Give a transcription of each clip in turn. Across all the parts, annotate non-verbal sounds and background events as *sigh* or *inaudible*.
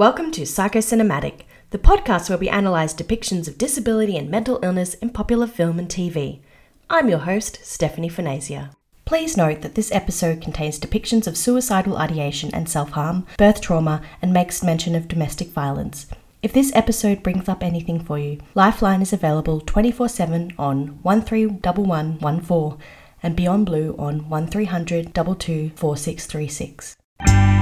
Welcome to Psychocinematic, the podcast where we analyse depictions of disability and mental illness in popular film and TV. I'm your host, Stephanie Fanazia. Please note that this episode contains depictions of suicidal ideation and self harm, birth trauma, and makes mention of domestic violence. If this episode brings up anything for you, Lifeline is available 24 7 on 131114 and Beyond Blue on 1300 22 4636.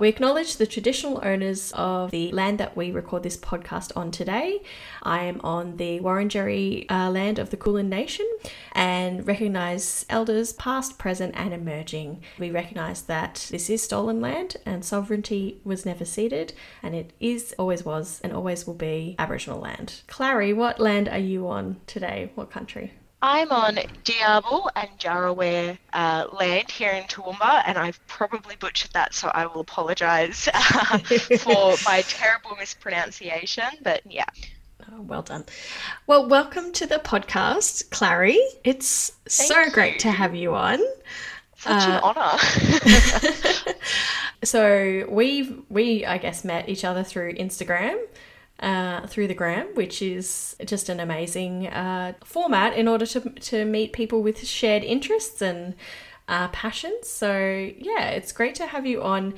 We acknowledge the traditional owners of the land that we record this podcast on today. I am on the Wurundjeri uh, land of the Kulin Nation and recognise elders past, present, and emerging. We recognise that this is stolen land and sovereignty was never ceded, and it is, always was, and always will be Aboriginal land. Clary, what land are you on today? What country? I'm on Diabul and Jarowair uh, land here in Toowoomba, and I've probably butchered that, so I will apologise *laughs* uh, for *laughs* my terrible mispronunciation. But yeah. Oh, well done. Well, welcome to the podcast, Clary. It's Thank so you. great to have you on. Such uh, an honour. *laughs* so we we I guess met each other through Instagram uh, through the gram, which is just an amazing uh, format in order to, to meet people with shared interests and uh, passions. So, yeah, it's great to have you on.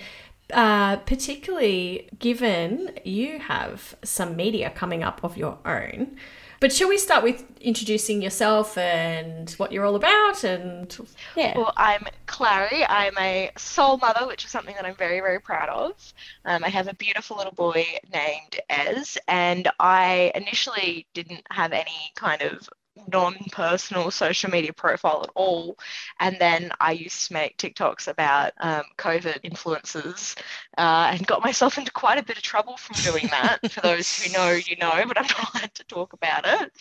Uh, particularly given you have some media coming up of your own. But shall we start with introducing yourself and what you're all about? And yeah. Well, I'm Clary. I'm a sole mother, which is something that I'm very, very proud of. Um, I have a beautiful little boy named Ez, and I initially didn't have any kind of non-personal social media profile at all and then i used to make tiktoks about um, covid influences uh, and got myself into quite a bit of trouble from doing that for those who know you know but i'm *laughs* not allowed to talk about it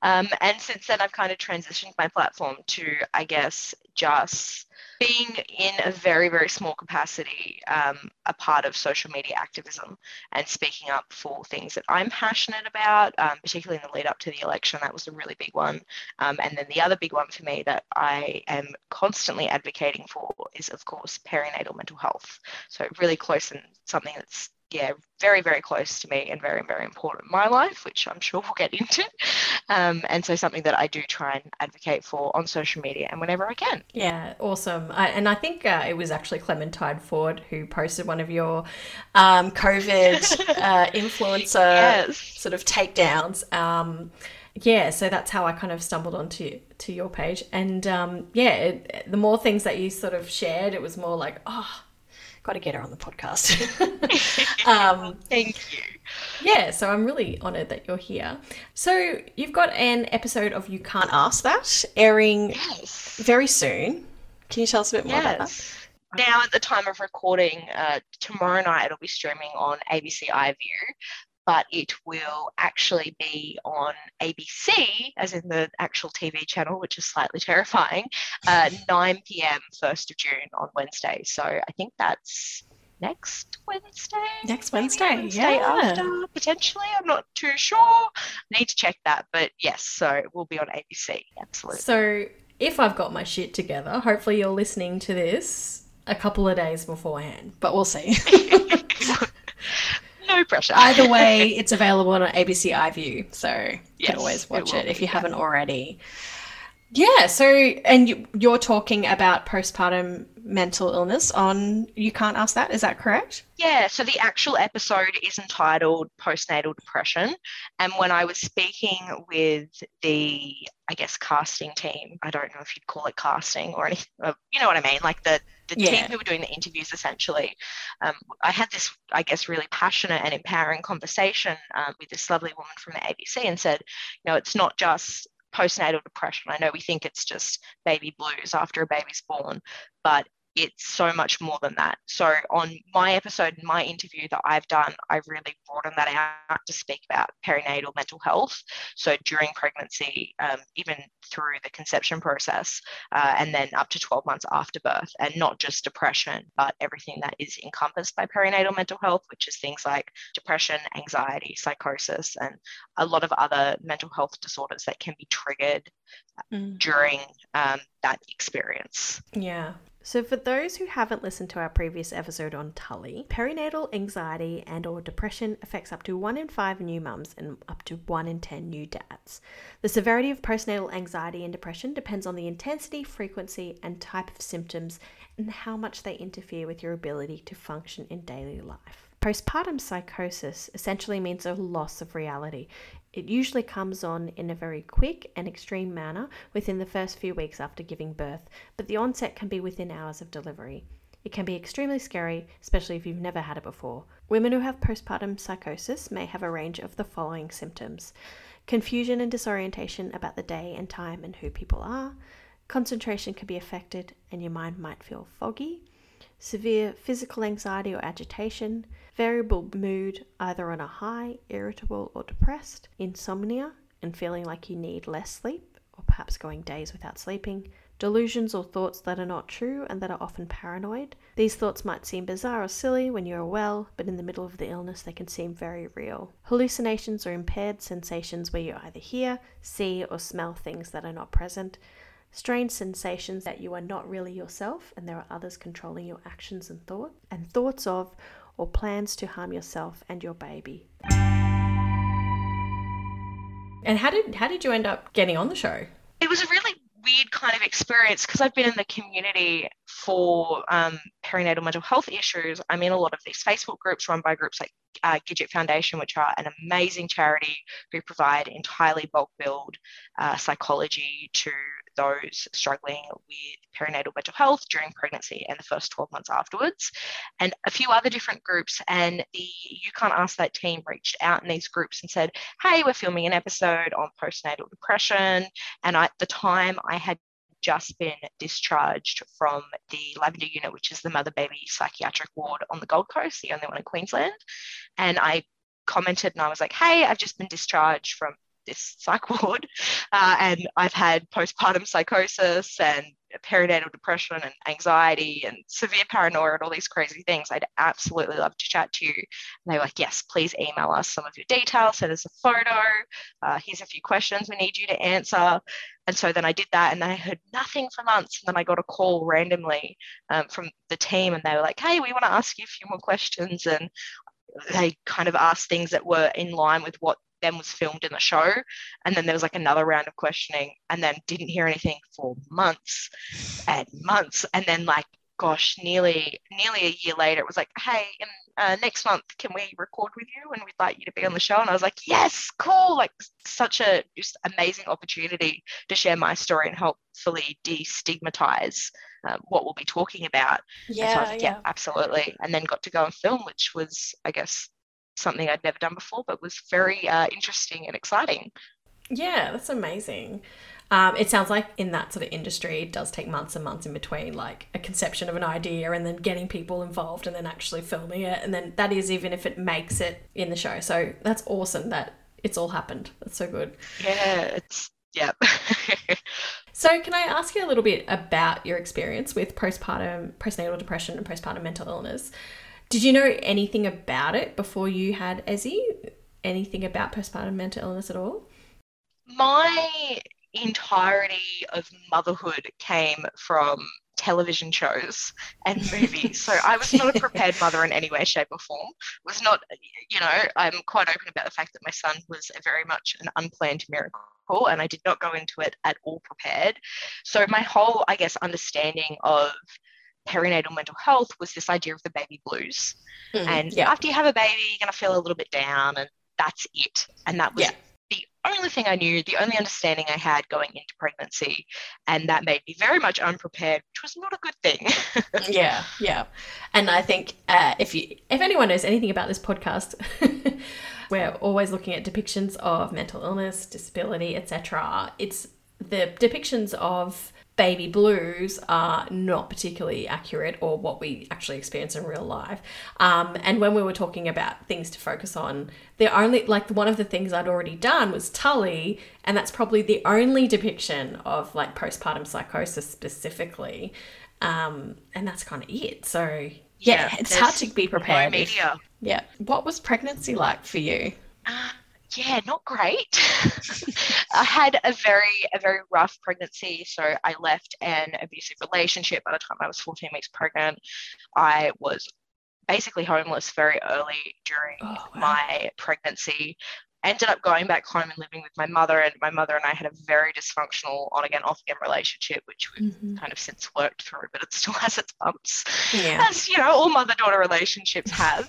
um, and since then i've kind of transitioned my platform to i guess just being in a very, very small capacity, um, a part of social media activism and speaking up for things that I'm passionate about, um, particularly in the lead up to the election. That was a really big one. Um, and then the other big one for me that I am constantly advocating for is, of course, perinatal mental health. So, really close and something that's yeah, very, very close to me and very, very important in my life, which I'm sure we'll get into. Um, and so something that I do try and advocate for on social media and whenever I can. Yeah, awesome. I, and I think uh, it was actually Clementine Ford who posted one of your um, COVID *laughs* uh, influencer yes. sort of takedowns. Um, yeah, so that's how I kind of stumbled onto to your page, and um, yeah, it, the more things that you sort of shared, it was more like, oh, got to get her on the podcast. *laughs* um, Thank you. Yeah, so I'm really honoured that you're here. So you've got an episode of You Can't Ask That airing yes. very soon. Can you tell us a bit more yes. about that? Now, at the time of recording, uh, tomorrow night it'll be streaming on ABC iView, but it will actually be on ABC, as in the actual TV channel, which is slightly terrifying, uh, *laughs* 9 p.m. 1st of June on Wednesday. So I think that's next Wednesday. Next Wednesday, Wednesday yeah. After, potentially. I'm not too sure. I need to check that. But yes, so it will be on ABC. Absolutely. So if I've got my shit together, hopefully you're listening to this a couple of days beforehand, but we'll see. *laughs* *laughs* no pressure. Either way, *laughs* it's available on ABC iView, so you yes, can always watch it, it if you haven't already. Yeah, so and you, you're talking about postpartum mental illness on You Can't Ask That, is that correct? Yeah, so the actual episode is entitled Postnatal Depression. And when I was speaking with the, I guess, casting team, I don't know if you'd call it casting or anything, uh, you know what I mean? Like the, the yeah. team who were doing the interviews essentially, um, I had this, I guess, really passionate and empowering conversation um, with this lovely woman from the ABC and said, you know, it's not just postnatal depression. I know we think it's just baby blues after a baby's born, but it's so much more than that. So, on my episode, my interview that I've done, I've really broadened that out to speak about perinatal mental health. So, during pregnancy, um, even through the conception process, uh, and then up to 12 months after birth, and not just depression, but everything that is encompassed by perinatal mental health, which is things like depression, anxiety, psychosis, and a lot of other mental health disorders that can be triggered mm. during um, that experience. Yeah. So, for those who haven't listened to our previous episode on Tully, perinatal anxiety and or depression affects up to 1 in 5 new mums and up to 1 in 10 new dads. The severity of postnatal anxiety and depression depends on the intensity, frequency, and type of symptoms and how much they interfere with your ability to function in daily life. Postpartum psychosis essentially means a loss of reality. It usually comes on in a very quick and extreme manner within the first few weeks after giving birth, but the onset can be within hours of delivery. It can be extremely scary, especially if you've never had it before. Women who have postpartum psychosis may have a range of the following symptoms confusion and disorientation about the day and time and who people are, concentration can be affected, and your mind might feel foggy severe physical anxiety or agitation, variable mood, either on a high, irritable, or depressed, insomnia, and feeling like you need less sleep, or perhaps going days without sleeping, delusions or thoughts that are not true and that are often paranoid. These thoughts might seem bizarre or silly when you are well, but in the middle of the illness they can seem very real. Hallucinations or impaired sensations where you either hear, see, or smell things that are not present strange sensations that you are not really yourself and there are others controlling your actions and thoughts, and thoughts of or plans to harm yourself and your baby. And how did how did you end up getting on the show? It was a really weird kind of experience because I've been in the community for um, perinatal mental health issues. I'm in a lot of these Facebook groups run by groups like uh, Gidget Foundation, which are an amazing charity who provide entirely bulk billed uh, psychology to those struggling with perinatal mental health during pregnancy and the first 12 months afterwards, and a few other different groups. And the You Can't Ask That team reached out in these groups and said, Hey, we're filming an episode on postnatal depression. And at the time, I had just been discharged from the Lavender Unit, which is the mother baby psychiatric ward on the Gold Coast, the only one in Queensland. And I commented and I was like, hey, I've just been discharged from this psych ward, uh, and I've had postpartum psychosis and perinatal depression and anxiety and severe paranoia and all these crazy things. I'd absolutely love to chat to you. And they were like, yes, please email us some of your details, send us a photo. Uh, here's a few questions we need you to answer. And so then I did that, and then I heard nothing for months. And then I got a call randomly um, from the team, and they were like, hey, we want to ask you a few more questions. And they kind of asked things that were in line with what then was filmed in the show. And then there was like another round of questioning and then didn't hear anything for months and months. And then like, gosh, nearly nearly a year later, it was like, hey, in, uh, next month, can we record with you? And we'd like you to be on the show. And I was like, yes, cool. Like such a just amazing opportunity to share my story and hopefully destigmatize um, what we'll be talking about. Yeah, so like, yeah, yeah, absolutely. And then got to go and film, which was, I guess, something I'd never done before, but was very uh, interesting and exciting. Yeah, that's amazing. Um, it sounds like in that sort of industry, it does take months and months in between, like a conception of an idea and then getting people involved and then actually filming it. And then that is even if it makes it in the show. So that's awesome that it's all happened. That's so good. Yeah, it's, yeah. *laughs* so, can I ask you a little bit about your experience with postpartum, postnatal depression, and postpartum mental illness? Did you know anything about it before you had Ezzy? Anything about postpartum mental illness at all? My entirety of motherhood came from television shows and *laughs* movies. so I was not a prepared mother in any way, shape, or form. Was not, you know, I'm quite open about the fact that my son was very much an unplanned miracle and I did not go into it at all prepared. So my whole, I guess, understanding of perinatal mental health was this idea of the baby blues. Mm, and yeah. after you have a baby, you're going to feel a little bit down, and that's it. And that was yeah. the only thing I knew, the only understanding I had going into pregnancy. And that made me very much unprepared, which was not a good thing. *laughs* yeah, yeah. And I think uh, if you, if anyone knows anything about this podcast, *laughs* we're always looking at depictions of mental illness, disability, etc. It's the depictions of baby blues are not particularly accurate or what we actually experience in real life. Um, and when we were talking about things to focus on, the only, like, one of the things I'd already done was Tully, and that's probably the only depiction of like postpartum psychosis specifically. Um, and that's kind of it. So, yeah, yeah it's hard to be prepared. No media. Yeah. What was pregnancy like for you? Yeah, not great. *laughs* I had a very a very rough pregnancy, so I left an abusive relationship by the time I was 14 weeks pregnant. I was basically homeless very early during oh, wow. my pregnancy ended up going back home and living with my mother and my mother and I had a very dysfunctional on again off again relationship which we've mm-hmm. kind of since worked through but it still *laughs* has its bumps yeah. as you know all mother daughter relationships have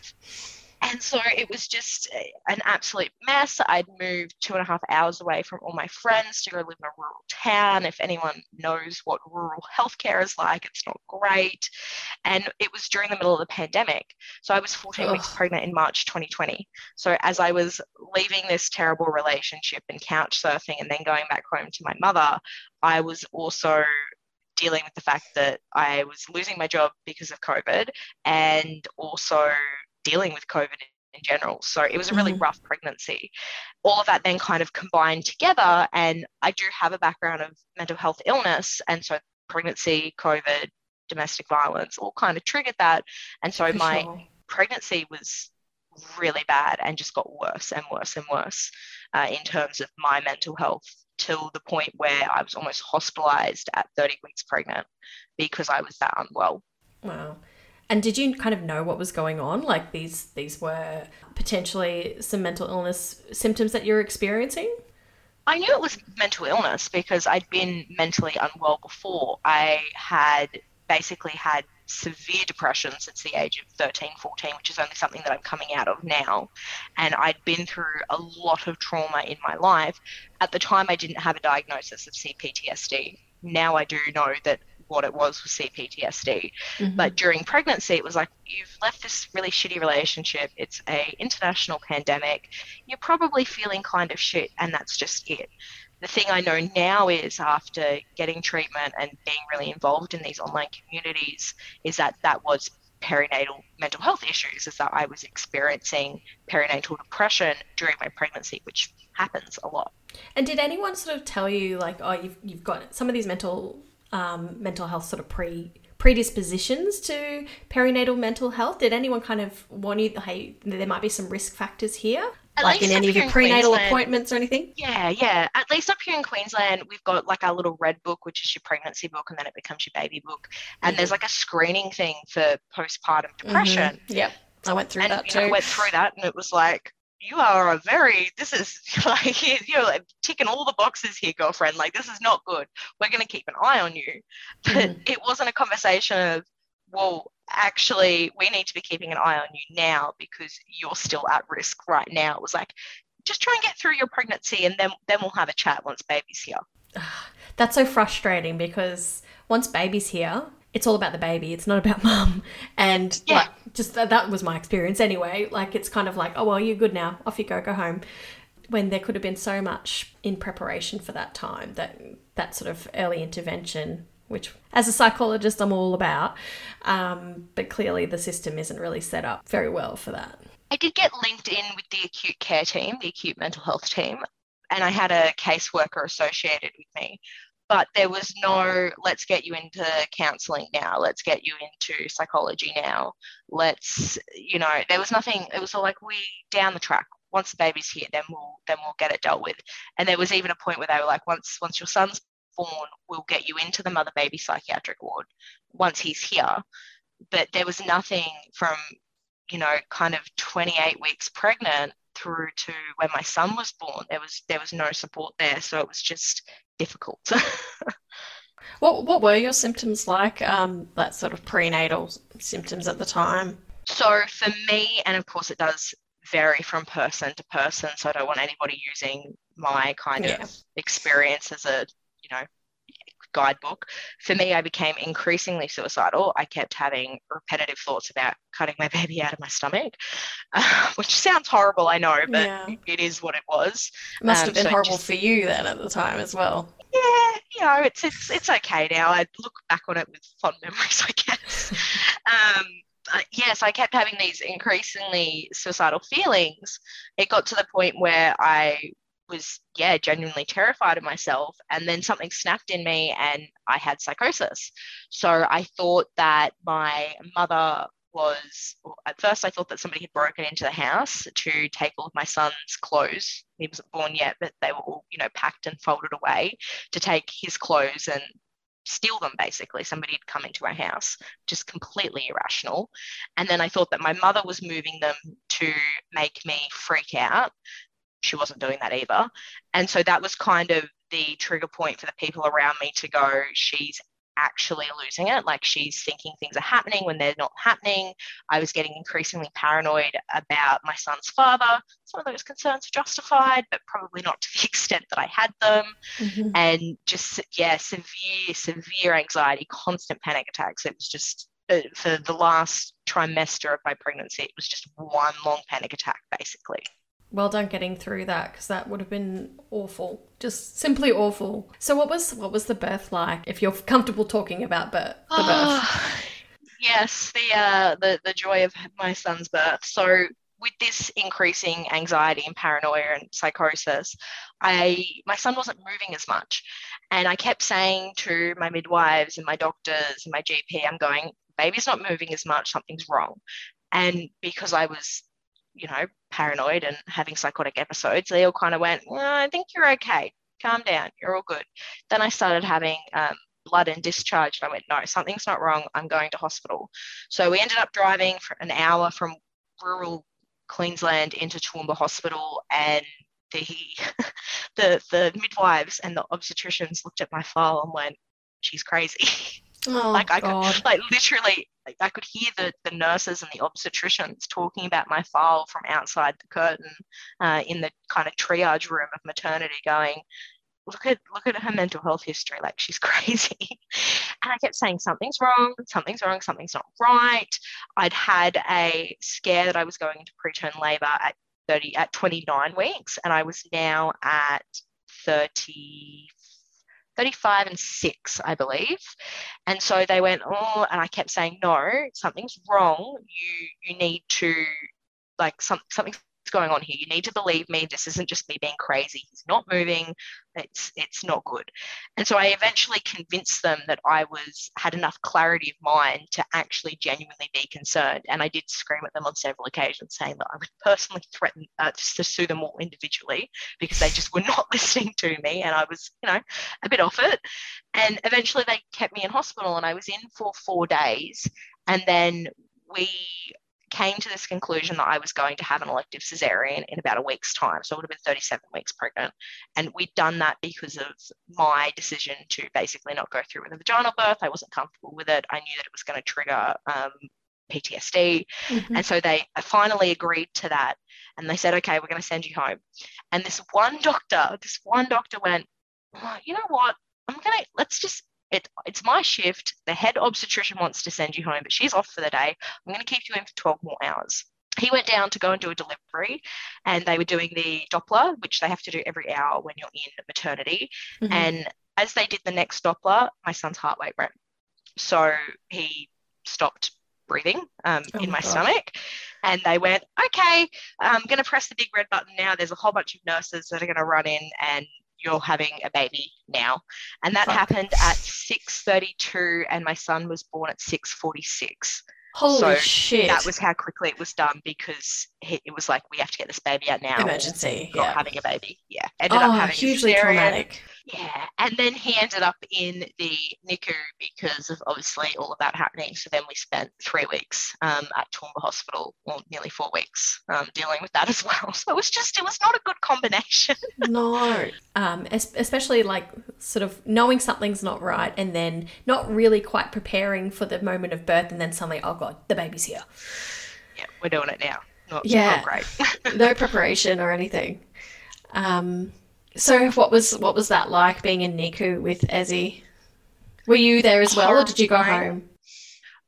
and so it was just an absolute mess. I'd moved two and a half hours away from all my friends to go live in a rural town. If anyone knows what rural healthcare is like, it's not great. And it was during the middle of the pandemic. So I was 14 Ugh. weeks pregnant in March 2020. So as I was leaving this terrible relationship and couch surfing and then going back home to my mother, I was also dealing with the fact that I was losing my job because of COVID and also dealing with COVID in general. So it was a really mm-hmm. rough pregnancy. All of that then kind of combined together. And I do have a background of mental health illness. And so pregnancy, COVID, domestic violence all kind of triggered that. And so For my sure. pregnancy was really bad and just got worse and worse and worse uh, in terms of my mental health till the point where I was almost hospitalized at 30 weeks pregnant because I was that unwell. Wow. And did you kind of know what was going on? Like these these were potentially some mental illness symptoms that you're experiencing? I knew it was mental illness because I'd been mentally unwell before. I had basically had severe depression since the age of 13, 14, which is only something that I'm coming out of now. And I'd been through a lot of trauma in my life. At the time, I didn't have a diagnosis of CPTSD. Now I do know that what it was with CPTSD. Mm-hmm. But during pregnancy, it was like you've left this really shitty relationship. It's a international pandemic. You're probably feeling kind of shit, and that's just it. The thing I know now is after getting treatment and being really involved in these online communities, is that that was perinatal mental health issues is that I was experiencing perinatal depression during my pregnancy, which happens a lot. And did anyone sort of tell you like, oh, you've you've got some of these mental um, mental health sort of pre predispositions to perinatal mental health? Did anyone kind of warn you, hey, there might be some risk factors here? At like in any of your prenatal appointments or anything? Yeah, yeah. At least up here in Queensland, we've got like our little red book, which is your pregnancy book, and then it becomes your baby book. And mm-hmm. there's like a screening thing for postpartum depression. Mm-hmm. Yep. I went through and, that too. Know, went through that, and it was like, you are a very this is *laughs* like you're like ticking all the boxes here girlfriend like this is not good we're going to keep an eye on you but mm. it wasn't a conversation of well actually we need to be keeping an eye on you now because you're still at risk right now it was like just try and get through your pregnancy and then then we'll have a chat once baby's here *sighs* that's so frustrating because once baby's here it's all about the baby. It's not about *laughs* mum. And yeah. like, just that, that was my experience anyway. Like, it's kind of like, oh, well, you're good now. Off you go, go home. When there could have been so much in preparation for that time, that that sort of early intervention, which as a psychologist I'm all about, um, but clearly the system isn't really set up very well for that. I did get linked in with the acute care team, the acute mental health team, and I had a caseworker associated with me but there was no let's get you into counseling now. Let's get you into psychology now. Let's you know there was nothing it was all like we down the track. Once the baby's here then we'll then we'll get it dealt with. And there was even a point where they were like once once your son's born we'll get you into the mother baby psychiatric ward once he's here. But there was nothing from you know kind of 28 weeks pregnant through to when my son was born there was there was no support there so it was just difficult. *laughs* what what were your symptoms like? Um, that sort of prenatal symptoms at the time. So for me, and of course it does vary from person to person. So I don't want anybody using my kind yeah. of experience as a you know guidebook. For me, I became increasingly suicidal. I kept having repetitive thoughts about cutting my *laughs* baby out of my stomach, uh, which sounds horrible, I know, but yeah. it is what it was. It must um, have been so horrible just, for you then at the time as well. Yeah, you know, it's it's it's okay now. I look back on it with fond memories, I guess. *laughs* um, yes, I kept having these increasingly suicidal feelings. It got to the point where I was yeah genuinely terrified of myself and then something snapped in me and i had psychosis so i thought that my mother was at first I thought that somebody had broken into the house to take all of my son's clothes. He wasn't born yet, but they were all, you know, packed and folded away to take his clothes and steal them basically. Somebody had come into our house, just completely irrational. And then I thought that my mother was moving them to make me freak out. She wasn't doing that either. And so that was kind of the trigger point for the people around me to go, she's actually losing it. Like she's thinking things are happening when they're not happening. I was getting increasingly paranoid about my son's father. Some of those concerns are justified, but probably not to the *laughs* extent that I had them. Mm-hmm. And just, yeah, severe, severe anxiety, constant panic attacks. It was just uh, for the last trimester of my pregnancy, it was just one long panic attack, basically well done getting through that because that would have been awful. Just simply awful. So what was what was the birth like if you're comfortable talking about birth the birth? Ah, *sighs* yes the uh the, the joy of my son's birth. So with this increasing anxiety and paranoia and psychosis i my son wasn't moving as much. And i kept saying to my midwives and my doctors and my gp i'm going baby's not moving as much something's wrong. And because i was you know, paranoid and having psychotic episodes, they all kind of went, well, I think you're okay. Calm down. You're all good. Then I started having um, blood and discharge. And I went, no, something's not wrong. I'm going to hospital. So we ended up driving for an hour from rural Queensland into Toowoomba Hospital and the, *laughs* the the midwives and the obstetricians looked at my file and went, she's crazy. *laughs* Oh, like I God. could like literally like I could hear the, the nurses and the obstetricians talking about my file from outside the curtain uh, in the kind of triage room of maternity going, look at look at her mental health history like she's *laughs* crazy and i kept saying something's wrong something's wrong something's not right i'd had a scare that i was going into preterm labor at 30 at 29 weeks and i was now at 30 35 and 6, I believe. And so they went, oh, and I kept saying, no, something's wrong. You you need to like some something's going on here. You need to believe me. This isn't just me being crazy. He's not moving. It's it's not good. And so I eventually convinced them that I was had enough clarity of mind to actually genuinely be concerned. And I did scream at them on several occasions, saying that I would personally threaten uh, to sue them all individually because they just were not *laughs* listening to me, and I was, you know, a bit off it. And eventually they kept me in hospital, and I was in for four days. And then we came to this conclusion that I was going to have an elective cesarean in about a week's time. So it would have been 37 weeks pregnant. And we'd done that because of my decision to basically not go through with a vaginal birth. I wasn't comfortable with it. I knew that it was going to trigger um, PTSD. Mm-hmm. And so they finally agreed to that. And they said, okay, we're going to send you home. And this one doctor, this one doctor went, oh, you know what? I'm going to, let's just it, it's my shift. The head obstetrician wants to send you home, but she's off for the day. I'm going to keep you in for 12 more hours. He went down to go and do a delivery, and they were doing the Doppler, which they have to do every hour when you're in maternity. Mm-hmm. And as they did the next Doppler, my son's heart rate went. So he stopped breathing um, oh in my, stomach. And they went, okay, I'm going to press the big red button now. There's a whole bunch of nurses that are going to run in and you're having a baby now. And that Fuck. happened at 6.32 and my son was born at 6.46. Holy so shit. That was how quickly it was done because it was like, we have to get this baby out now. Emergency. Not yeah. having a baby. Yeah. Ended oh, up ah, having hugely traumatic. Yeah. And then he ended up in the NICU because of obviously all of that happening. So then we spent three weeks um, at Toowoomba Hospital, well, nearly four weeks um, dealing with that *laughs* as well. So it was just, it was not a good combination. *laughs* no. Um, especially like sort of knowing something's not right and then not really quite preparing for the moment of birth and then suddenly, oh God, the baby's here. Yeah, we're doing it now. Not, yeah. Not great. *laughs* no preparation or anything. Um, so what was what was that like being in NICU with Ezzy? Were you there as well, or did you go home?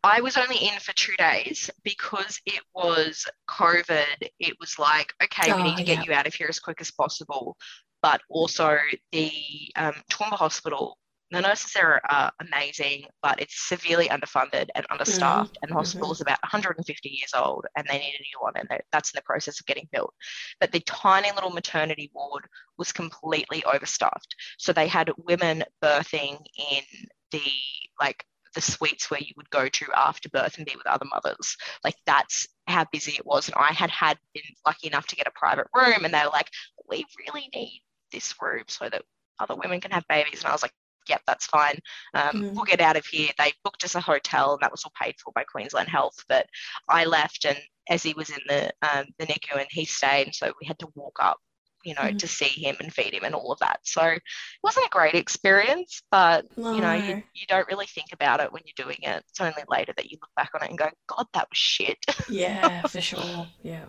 I was only in for two days because it was COVID. It was like, okay, we oh, need to get yeah. you out of here as quick as possible. But also, the um, Toowoomba Hospital the nurses there are amazing, but it's severely underfunded and understaffed. Mm-hmm. And the hospital is about 150 years old, and they need a new one, and that's in the process of getting built. But the tiny little maternity ward was completely overstaffed, so they had women birthing in the like the suites where you would go to after birth and be with other mothers. Like that's how busy it was. And I had had been lucky enough to get a private room, and they were like, "We really need this room so that other women can have babies." And I was like, "Yep, that's fine. Um, Mm. We'll get out of here." They booked us a hotel, and that was all paid for by Queensland Health. But I left, and Ezzy was in the um, the NICU, and he stayed, so we had to walk up. You know, Mhm. to see him and feed him and all of that. So it wasn't a great experience, but you know, you, you don't really think about it when you're doing it. It's only later that you look back on it and go, God, that was shit. Yeah, for sure. *laughs* Yeah.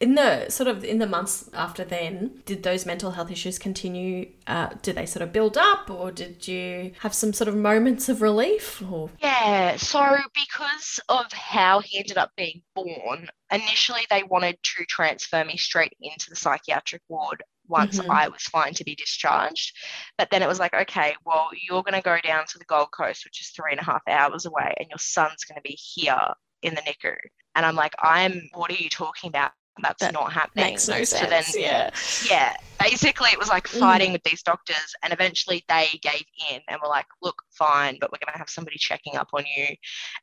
In the sort of in the months after then, did those mental health issues continue? Uh, did they sort of build up, or did you have some sort of moments of relief? Or Yeah, so because of how he ended up being born, initially they wanted to transfer me straight into the psychiatric ward once Mhm. I was fine to be discharged. But then it was like, okay, well, you're going to go down to the Gold Coast, which is three and a half hours away, and your son's going to be here in the NICU. And I'm like, I'm, what are you talking about? That's That not happening. makes no So then, sense. yeah. yeah, basically it was like Mm. fighting with these doctors, and eventually they gave in and were like, look, fine, but we're going to have somebody checking up on you.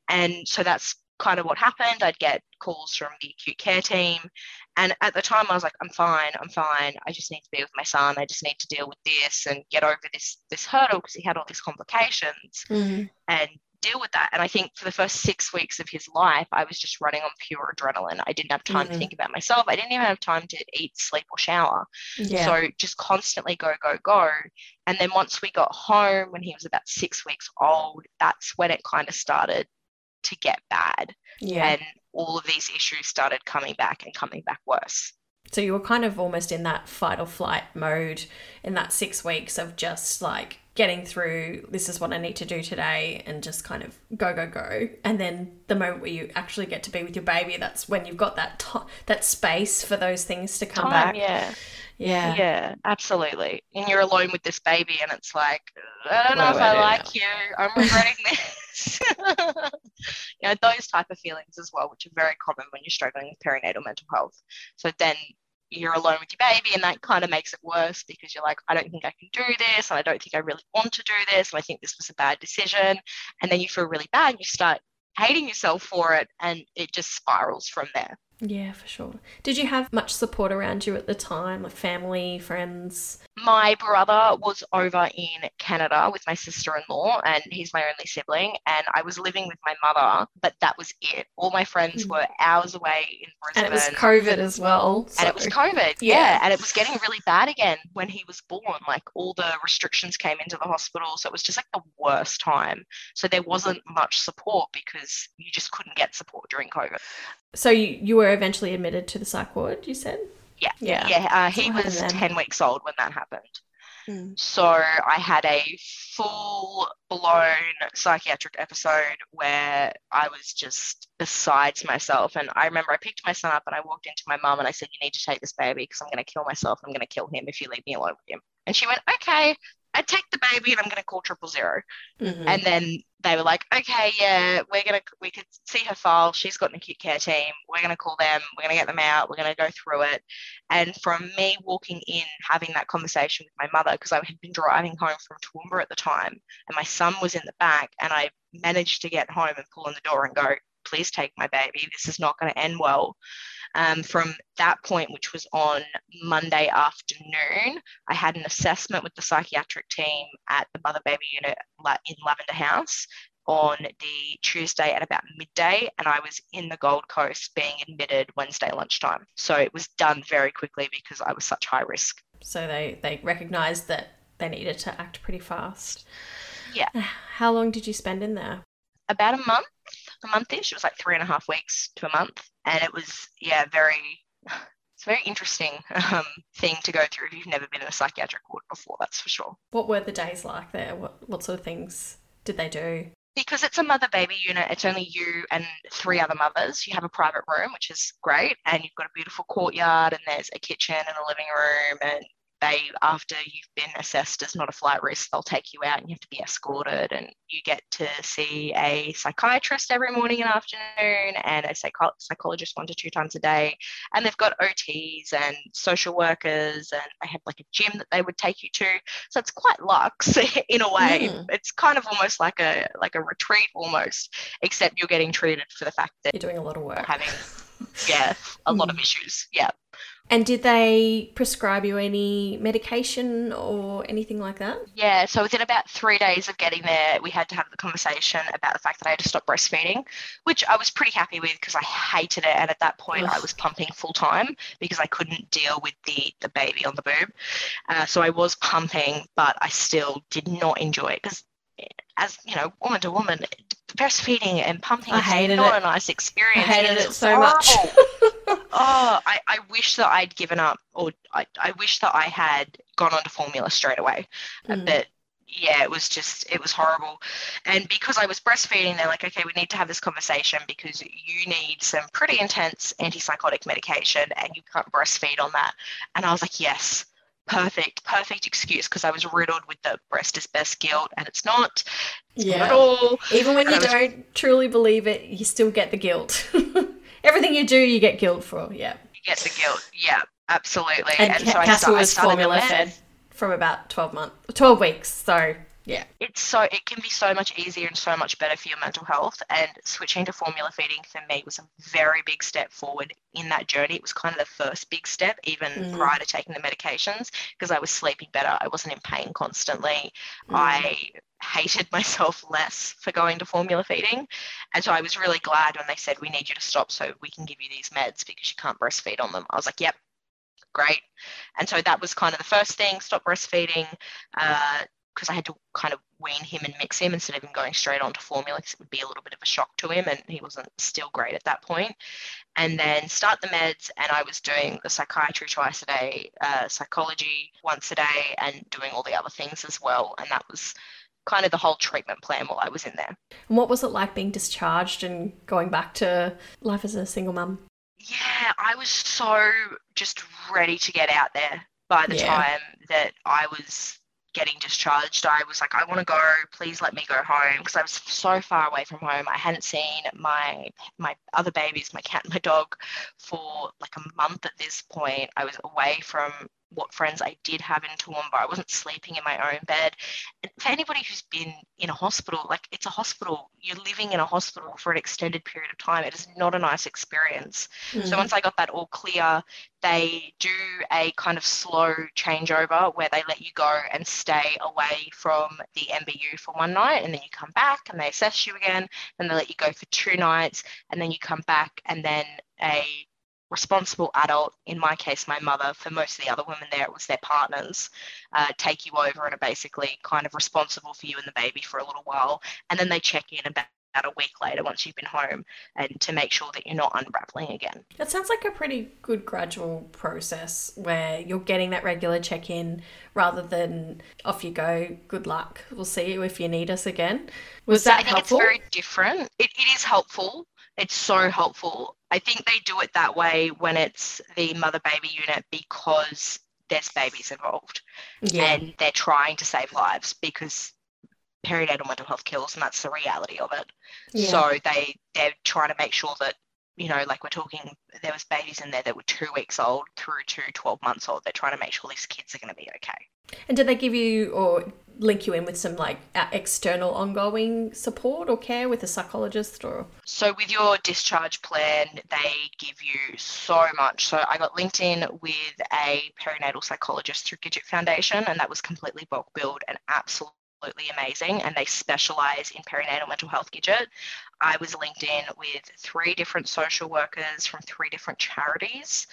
And so that's kind of what happened. I'd get calls from the acute care team. And at the time, I was like, I'm fine, I'm fine. I just need to be with my son. I just need to deal with this and get over this this hurdle because he had all these complications Mm. and deal with that. And I think for the first six weeks of his life, I was just running on pure adrenaline. I didn't have time to Mhm. think about myself. I didn't even have time to eat, sleep, or shower. Yeah. So just constantly go, go, go. And then once we got home, when he was about six weeks old, that's when it kind of started to get bad. yeah. And all of these issues started coming back and coming back worse. So you were kind of almost in that fight or flight mode in that six weeks of just like getting through this is what I need to do today and just kind of go go go and then the moment where you actually get to be with your baby that's when you've got that to- that space for those things to come Time, back yeah. yeah Yeah, absolutely. And you're alone with this baby, and it's like, I don't know What if do I I do like you. I'm regretting this. *laughs* you know, those type of feelings as well, which are very common when you're struggling with perinatal mental health. So then you're alone with your baby, and that kind of makes it worse because you're like, I don't think I can do this, and I don't think I really want to do this, and I think this was a bad decision. And then you feel really bad, and you start hating yourself for it, and it just spirals from there. Yeah for sure did you have much support around you at the time like family friends my brother was over in Canada with my sister-in-law, and he's my only sibling. And I was living with my mother, but that was it. All my friends Mm. were hours away in Brisbane. and it was covid as well and it was COVID, Yeah. yeah. And it was getting really bad again when he was born. Like all the restrictions came into the hospital. So it was just like the worst time. So there wasn't much support because you just couldn't get support during COVID. So you, you were eventually admitted to the psych ward you said Yeah. yeah Yeah. Uh, he what was 10 weeks old when that happened. Mm. So I had a full blown psychiatric episode where I was just besides myself. And I remember I picked my son up and I walked into my mum and I said, You need to take this baby because I'm going to kill myself. I'm going to kill him if you leave me alone with him. And she went, Okay, I take the baby and I'm going to call triple zero. Mhm. And then they were like, okay, yeah, we're gonna we could see her file. She's got an acute care team. We're gonna call them. We're gonna get them out. We're gonna go through it. And from me walking in, having that conversation with my mother, because I had been driving home from Toowoomba at the time, and my son was in the back, and I managed to get home and pull on the door and go, please take my baby. This is not going to end well. Um, from that point, which was on Monday afternoon, I had an assessment with the psychiatric team at the mother baby unit in Lavender House on the Tuesday at about midday, and I was in the Gold Coast being admitted Wednesday lunchtime. So it was done very quickly because I was such high risk. So they they recognised that they needed to act pretty fast. Yeah. *sighs* How long did you spend in there? About a month, a monthish. It was like three and a half weeks to a month, and it was yeah very. It's a very interesting um, thing to go through if you've never been in a psychiatric ward before. That's for sure. What were the days like there? What what sort of things did they do? because it's a mother baby unit, it's only you and three other mothers. You have a private room, which is great, and you've got a beautiful courtyard, and there's a kitchen and a living room, and they after you've been assessed as not a flight risk they'll take you out and you have to be escorted and you get to see a psychiatrist every morning and afternoon and a psycho- psychologist one to two times a day. And they've got ots and social workers and they have like a gym that they would take you to. So it's quite luxe *laughs* in a way. Mm. it's kind of almost like a like a retreat almost except you're getting treated for the fact that you're doing a lot of work. having *laughs* yeah a lot of issues. Yeah and did they prescribe you any medication or anything like that? Yeah, so within about three days of getting there, we had to have the conversation about the fact that I had to stop breastfeeding, which I was pretty happy with because I hated it. And at that point, Ugh. I was pumping full time because I couldn't deal with the, the baby on the boob. Uh, so I was pumping, but I still did not enjoy it because as you know, woman to woman, breastfeeding and pumping I hated not it. a nice experience. I hated it so much. *laughs* oh, I, I wish that I'd given up, or I, I wish that I had gone on to formula straight away. Mm. But yeah, it was just, it was horrible. And because I was breastfeeding, they're like, okay, we need to have this conversation because you need some pretty intense antipsychotic medication and you can't breastfeed on that. And I was like, yes perfect, perfect excuse because I was riddled with the breast is best guilt, and it's not. It's yeah. Not at all. Even when and you was... don't truly believe it, you still get the guilt. *laughs* Everything you do, you get guilt for. Yeah. You get the guilt. Yeah, absolutely. And, and so Castle I, was formula fed from about twelve months, twelve weeks. So yeah. It's so it can be so much easier and so much better for your mental health. And switching to formula feeding for me was a very big step forward in that journey. It was kind of the first big step, even mm. prior to taking the medications, because I was sleeping better. I wasn't in pain constantly. Mm. I hated *laughs* myself less for going to formula feeding. And so I was really glad when they said, We need you to stop so we can give you these meds because you can't breastfeed on them. I was like, Yep, great. And so that was kind of the first thing stop breastfeeding. Uh, because I had to kind of wean him and mix him instead of him going straight onto formula because it would be a little bit of a shock to him and he wasn't still great at that point. And then start the meds and I was doing the psychiatry twice a day, uh, psychology once a day and doing all the other things as well. And that was kind of the whole treatment plan while I was in there. And what was it like being discharged and going back to life as a single mum? Yeah, I was so just ready to get out there by the yeah. time that I was getting discharged, I was like, I want to go. Please let me go home because I was so far away from home. I hadn't seen my my other babies, my cat and my dog, for like a month at this point. I was away from what friends I did have in Toowoomba. I wasn't sleeping in my own bed. And for anybody who's been in a hospital, like it's a hospital, you're living in a hospital for an extended period of time. It is not a nice experience. Mm. So once I got that all clear, they do a kind of slow changeover where they let you go and stay away from the MBU for one night and then you come back and they assess you again and they let you go for two nights and then you come back and then a responsible adult, in my case, my mother, for most of the other women there, it was their partners, uh, take you over and are basically kind of responsible for you and the baby for a little while. And then they check in about a week later once you've been home and to make sure that you're not unraveling again. That sounds like a pretty good gradual process where you're getting that regular check in rather than off you go, good luck, we'll see you if you need us again. Was that I think helpful? It's very different. It, it is helpful. It's so helpful. I think they do it that way when it's the mother baby unit because there's babies involved yeah. and they're trying to save lives because perinatal mental health kills and that's the reality of it. Yeah. So they they're trying to make sure that you know, like we're talking, there was babies in there that were two weeks old through to 12 months old. They're trying to make sure these kids are going to be okay. And did they give you or link you in with some like external ongoing support or care with a psychologist or? So with your discharge plan, they give you so much. So I got linked in with a perinatal psychologist through Gidget Foundation, and that was completely bulk billed and absolutely absolutely amazing and they specialize in perinatal mental health Gidget. I was linked in with three different social workers from three different charities.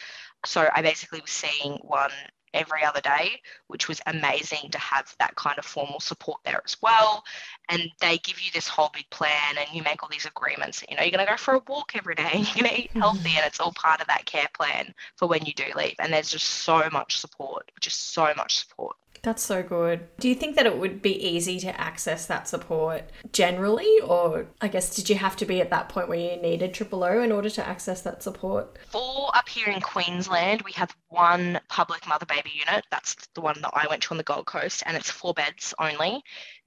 So I basically was seeing one every other day, which was amazing to have that kind of formal support there as well. And they give you this whole big plan and you make all these agreements. You know, you're going to go for a walk every day and *laughs* you're going to eat healthy and it's all part of that care plan for when you do leave. And there's just so much support, just so much support. That's so good. Do you think that it would be easy to access that support generally? Or I guess, did you have to be at that point where you needed Triple O in order to access that support? For up here in Queensland, we have one public mother baby unit. That's the one that I went to on the Gold Coast, and it's four beds only.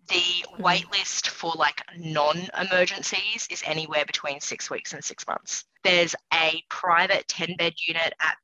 The mm. wait list for like non emergencies is anywhere between six weeks and six months. There's a private 10 bed unit at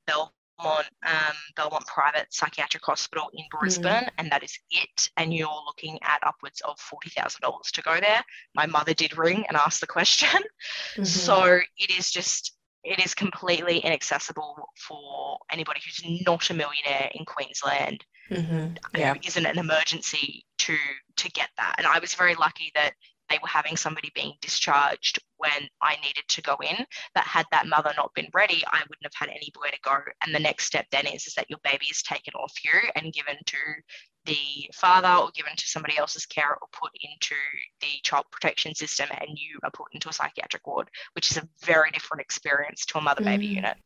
Belmont um, Belmont Private Psychiatric Hospital in Brisbane, mm. and that is it. And you're looking at upwards of forty thousand dollars to go there. My mother did ring and ask the question, *laughs* mm-hmm. so it is just it is completely inaccessible for anybody who's not a millionaire in Queensland. Mm-hmm. Yeah. Isn't an emergency to to get that. And I was very lucky that they were having somebody being discharged when I needed to go in. That had that mother not been ready, I wouldn't have had anywhere to go. And the next step then is, is that your baby is taken off you and given to the father or given to somebody else's care or put into the child protection system and you are put into a psychiatric ward, which is a very different experience to a mother baby mm. unit.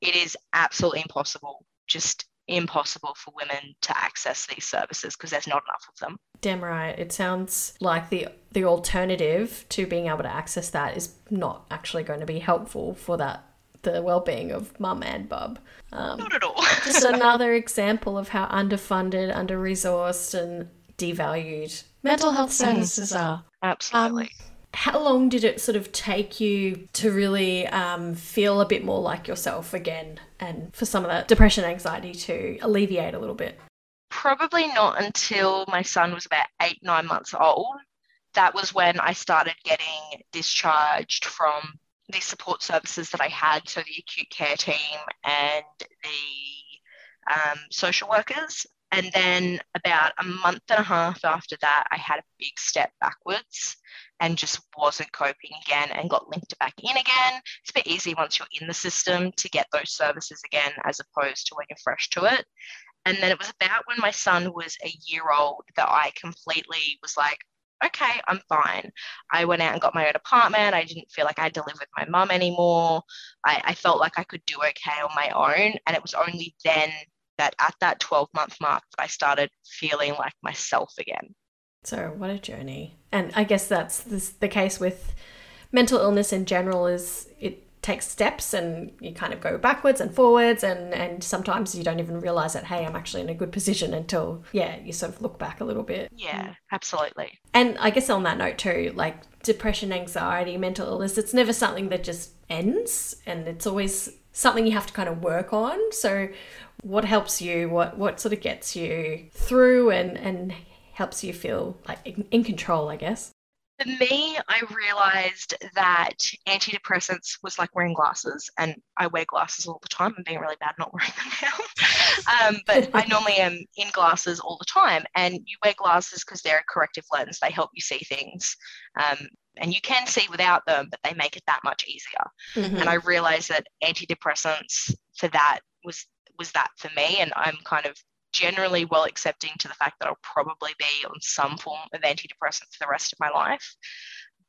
It is absolutely impossible, just impossible for women to access these services because there's not enough of them. Damn right. It sounds like the the alternative to being able to access that is not actually going to be helpful for that the well-being of mum and bub. Um, not at all. just *laughs* another example of how underfunded, under-resourced, and devalued mental health services are. Absolutely. Um, how long did it sort of take you to really um, feel a bit more like yourself again and for some of that depression anxiety to alleviate a little bit? Probably not until my son was about eight nine months old. That was when i started getting discharged from the support services that i had so the acute care team and the um, social workers and then about a month and a half after that, I had a big step backwards and just wasn't coping again and got linked back in again. It's a bit easy once you're in the system to get those services again as opposed to when you're fresh to it. And then it was about when my son was a year old that I completely was like, okay, I'm fine. I went out and got my own apartment. I didn't feel like I had to live with my mum anymore. I, I felt like I could do okay on my own. And it was only then that at that 12 month mark I started feeling like myself again. So, what a journey. And I guess that's this, the case with mental illness in general is it takes steps and you kind of go backwards and forwards and and sometimes you don't even realize that hey I'm actually in a good position until yeah you sort of look back a little bit yeah absolutely and I guess on that note too like depression anxiety mental illness it's never something that just ends and it's always something you have to kind of work on so what helps you what what sort of gets you through and and helps you feel like in, in control i guess for me, I realized that antidepressants was like wearing glasses, and I wear glasses all the time. I'm being really bad not wearing them now. *laughs* um, but *laughs* I normally am in glasses all the time, and you wear glasses because they're a corrective lens. They help you see things. Um, and you can see without them, but they make it that much easier. Mm-hmm. And I realized that antidepressants for that was was that for me. And I'm kind of generally well accepting to the fact that I'll probably be on some form of antidepressant for the rest of my life.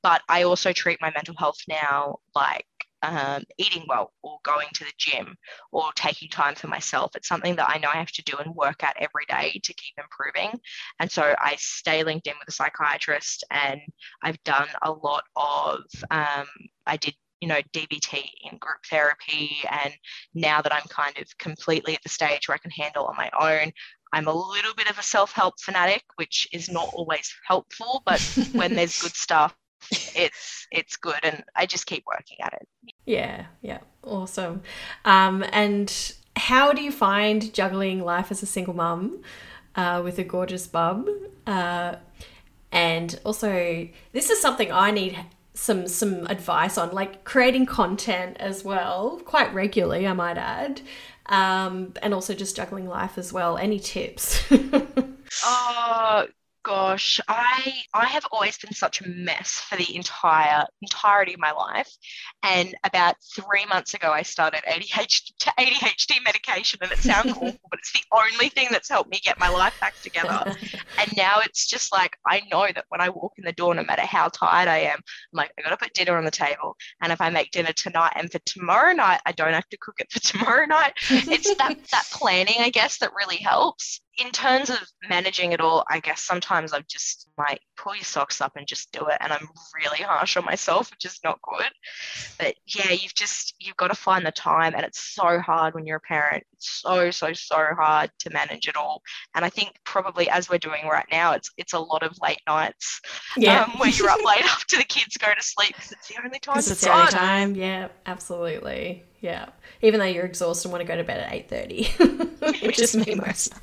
But I also treat my mental health now like um, eating well or going to the gym or taking time for myself. It's something that I know I have to do and work at every day to keep improving. And so I stay linked in with a psychiatrist and I've done a lot of, um, I did you know, DBT in group therapy. And now that I'm kind of completely at the stage where I can handle on my own, I'm a little bit of a self help fanatic, which is not always helpful, but when *laughs* there's good stuff, it's it's good and I just keep working at it. Yeah, yeah. Awesome. Um, and how do you find juggling life as a single mum uh, with a gorgeous bub? Uh, and also, this is something I need some some advice on like creating content as well quite regularly i might add um, and also just juggling life as well. Any tips? Oh *laughs* gosh, I I have always been such a mess for the entire entirety of my life. And about three months ago, I started ADHD, ADHD *laughs* medication, and it sounds *laughs* awful, but it's the only thing that's helped me get my life back together. *laughs* and now it's just like I know that when I walk in the door, no matter how tired I am, I'm like I got to put dinner on the table. And if I make dinner tonight and for tomorrow night, I don't have to cook it for tomorrow night. It's that that planning, I guess, that really helps. In terms of managing it all, I guess sometimes I'm just like, pull your socks up and just do it. And I'm really harsh on myself, which is not good. But yeah, you've just, you've got to find the time. And it's so hard when you're a parent. It's so, so, so hard to manage it all. And I think probably as we're doing right now, it's, it's a lot of late nights Yeah. um, where you're up *laughs* late after the kids go to sleep because it's the only time Because it's it's the only time. Yeah, absolutely. Yeah. Even though you're exhausted and want to go to bed at 8.30, *laughs* *laughs* which is me most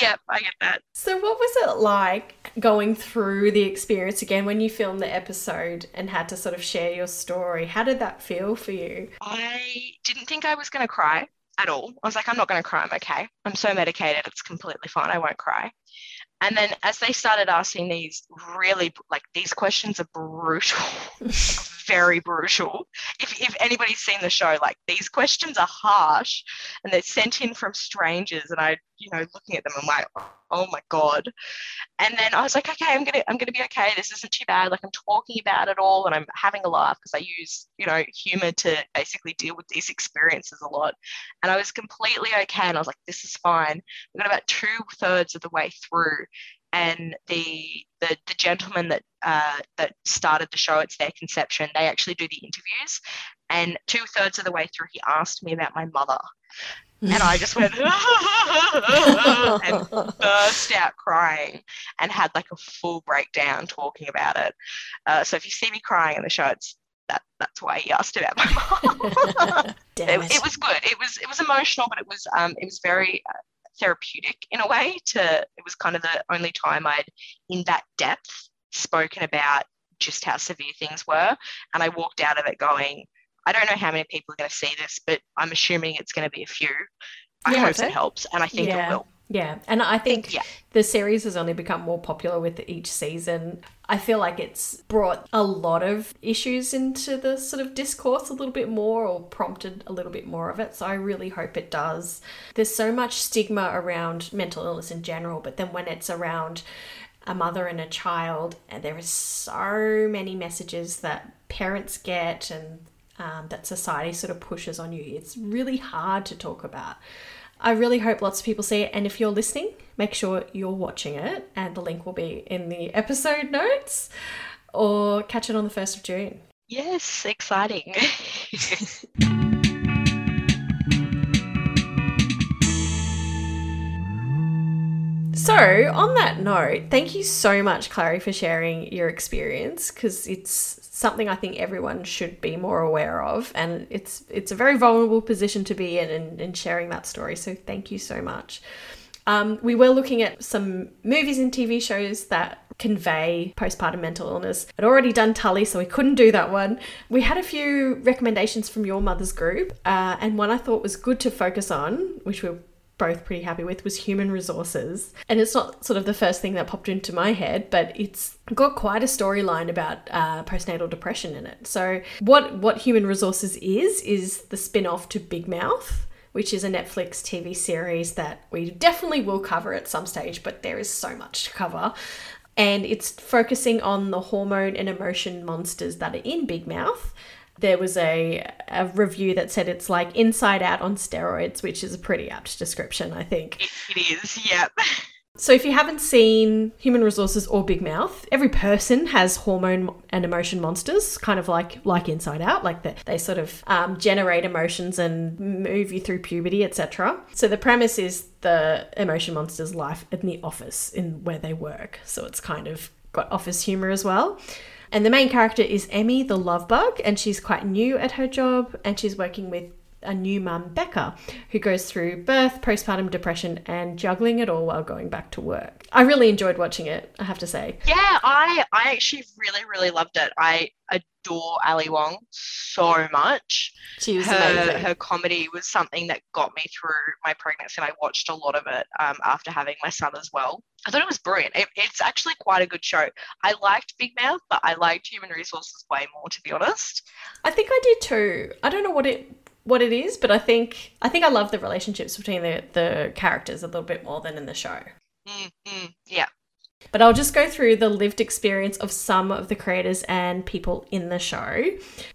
Yep, I get that. So what was it like going through the experience again when you filmed the episode and had to sort of share your story? How did that feel for you? I didn't think I was going to cry at all. I was like, I'm not going to cry. I'm okay. I'm so medicated. It's completely fine. I won't cry. And then as they started asking these really, like, these questions are brutal, *laughs* very brutal. If, if anybody's seen the show, like, these questions are harsh and they're sent in from strangers. And I, you know, looking at them, I'm like, oh my God. And then I was like, okay, I'm gonna, I'm gonna be okay. This isn't too bad. Like I'm talking about it all and I'm having a laugh because I use, you know, humor to basically deal with these experiences a lot. And I was completely okay. And I was like, this is fine. We got about two thirds of the way through. And the the, the gentleman that uh, that started the show, it's their conception. They actually do the interviews, and two thirds of the way through, he asked me about my mother, and I just went *laughs* and burst out crying and had like a full breakdown talking about it. Uh, so if you see me crying in the show, it's that that's why he asked about my mom. *laughs* *laughs* It, it was good. It was it was emotional, but it was um it was very uh, therapeutic in a way. To it was kind of the only time I'd in that depth spoken about just how severe things were, and I walked out of it going. I don't know how many people are going to see this, but I'm assuming it's going to be a few. I Yeah, hope it helps, and I think Yeah. it will. Yeah, and I think Yeah. the series has only become more popular with each season. I feel like it's brought a lot of issues into the sort of discourse a little bit more or prompted a little bit more of it. So I really hope it does. There's so much stigma around mental illness in general, but then when it's around a mother and a child, and there is so many messages that parents get and um, that society sort of pushes on you. It's really hard to talk about. I really hope lots of people see it. And if you're listening, make sure you're watching it. And the link will be in the *laughs* episode notes or catch it on the 1st of June. Yes, exciting. *laughs* So, on that note, thank you so much, Clary, for sharing your experience because it's something I think everyone should be more aware of, and it's it's a very vulnerable position to be in, in, in sharing that story. So, thank you so much. Um, we were looking at some movies and TV shows that convey postpartum mental illness. I'd already done Tully, so we couldn't do that one. We had a few recommendations from your mother's group, uh, and one I thought was good to focus on, which we're both pretty happy with, was human resources. And it's not sort of the first thing that popped into my head, but it's got quite a storyline about uh, postnatal depression in it. So what what human resources is is the spin-off to Big Mouth which is a Netflix TV series that we definitely will cover at some stage, but there is so much to cover. And it's focusing on the hormone and emotion monsters that are in Big Mouth. There was a, a review that said it's like Inside Out on steroids, which is a pretty apt description, I think. it, is, yep. So, if you haven't seen Human Resources or Big Mouth, every person has hormone and emotion monsters, kind of like like Inside Out, like the, they sort of um, generate emotions and move you through puberty, etc. So the premise is the emotion monsters' life in the office in where they work. So it's kind of got office humor as well. And the main character is Emmy, the love bug, and she's quite new at her job, and she's working with a new mum, Becca, who goes through birth, postpartum depression, and juggling it all while going back to work. I really enjoyed watching it, I have to say. Yeah, I I actually really really loved it. I adore Ali Wong so much. She was Her amazing. her comedy was something that got me through my pregnancy, and I watched a lot of it um, after having my son as well. I thought it was brilliant. It, it's actually quite a good show. I liked Big Mouth, but I liked Human Resources way more, to be honest. I think I did too. I don't know what it what it is, but I think I think I love the relationships between the the characters a little bit more than in the show. Mm, mm, yeah. But I'll just go through the lived experience of some of the creators and people in the show.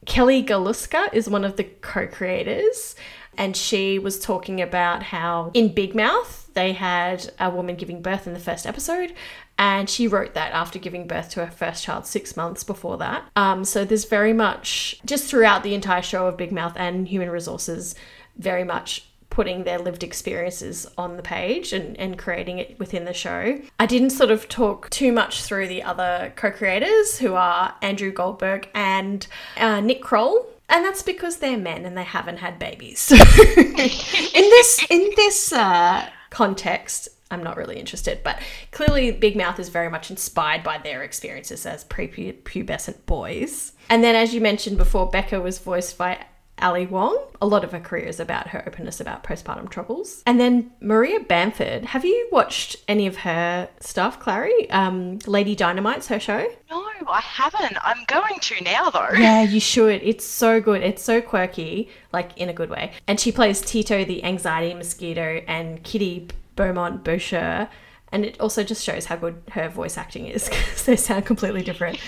Kelly Galuska is one of the co creators, and she was talking about how in Big Mouth they had a woman giving birth in the first episode, and she wrote that after giving birth to her first child six months before that. Um, so there's very much, just throughout the entire show of Big Mouth and Human Resources, very much putting their lived experiences on the page and, and creating it within the show. I didn't sort of talk too much through the other co creators who are Andrew Goldberg and uh, Nick Kroll. And that's because they're men and they haven't had babies. *laughs* in this in this uh, context, I'm not really interested. But clearly, Big Mouth is very much inspired by their experiences as prepubescent boys. And then, as you mentioned before, Becca was voiced by Ali Wong. A lot of her career is about her openness about postpartum troubles. And then Maria Bamford. Have you watched any of her stuff, Clary? Um, Lady Dynamite's her show? No, I haven't. I'm going to now, though. Yeah, *laughs* you should. It's so good. It's so quirky, like in a good way. And she plays Tito the anxiety mosquito and Kitty Beaumont Boucher. And it also just shows how good her voice acting is *laughs* because they sound completely different. *laughs*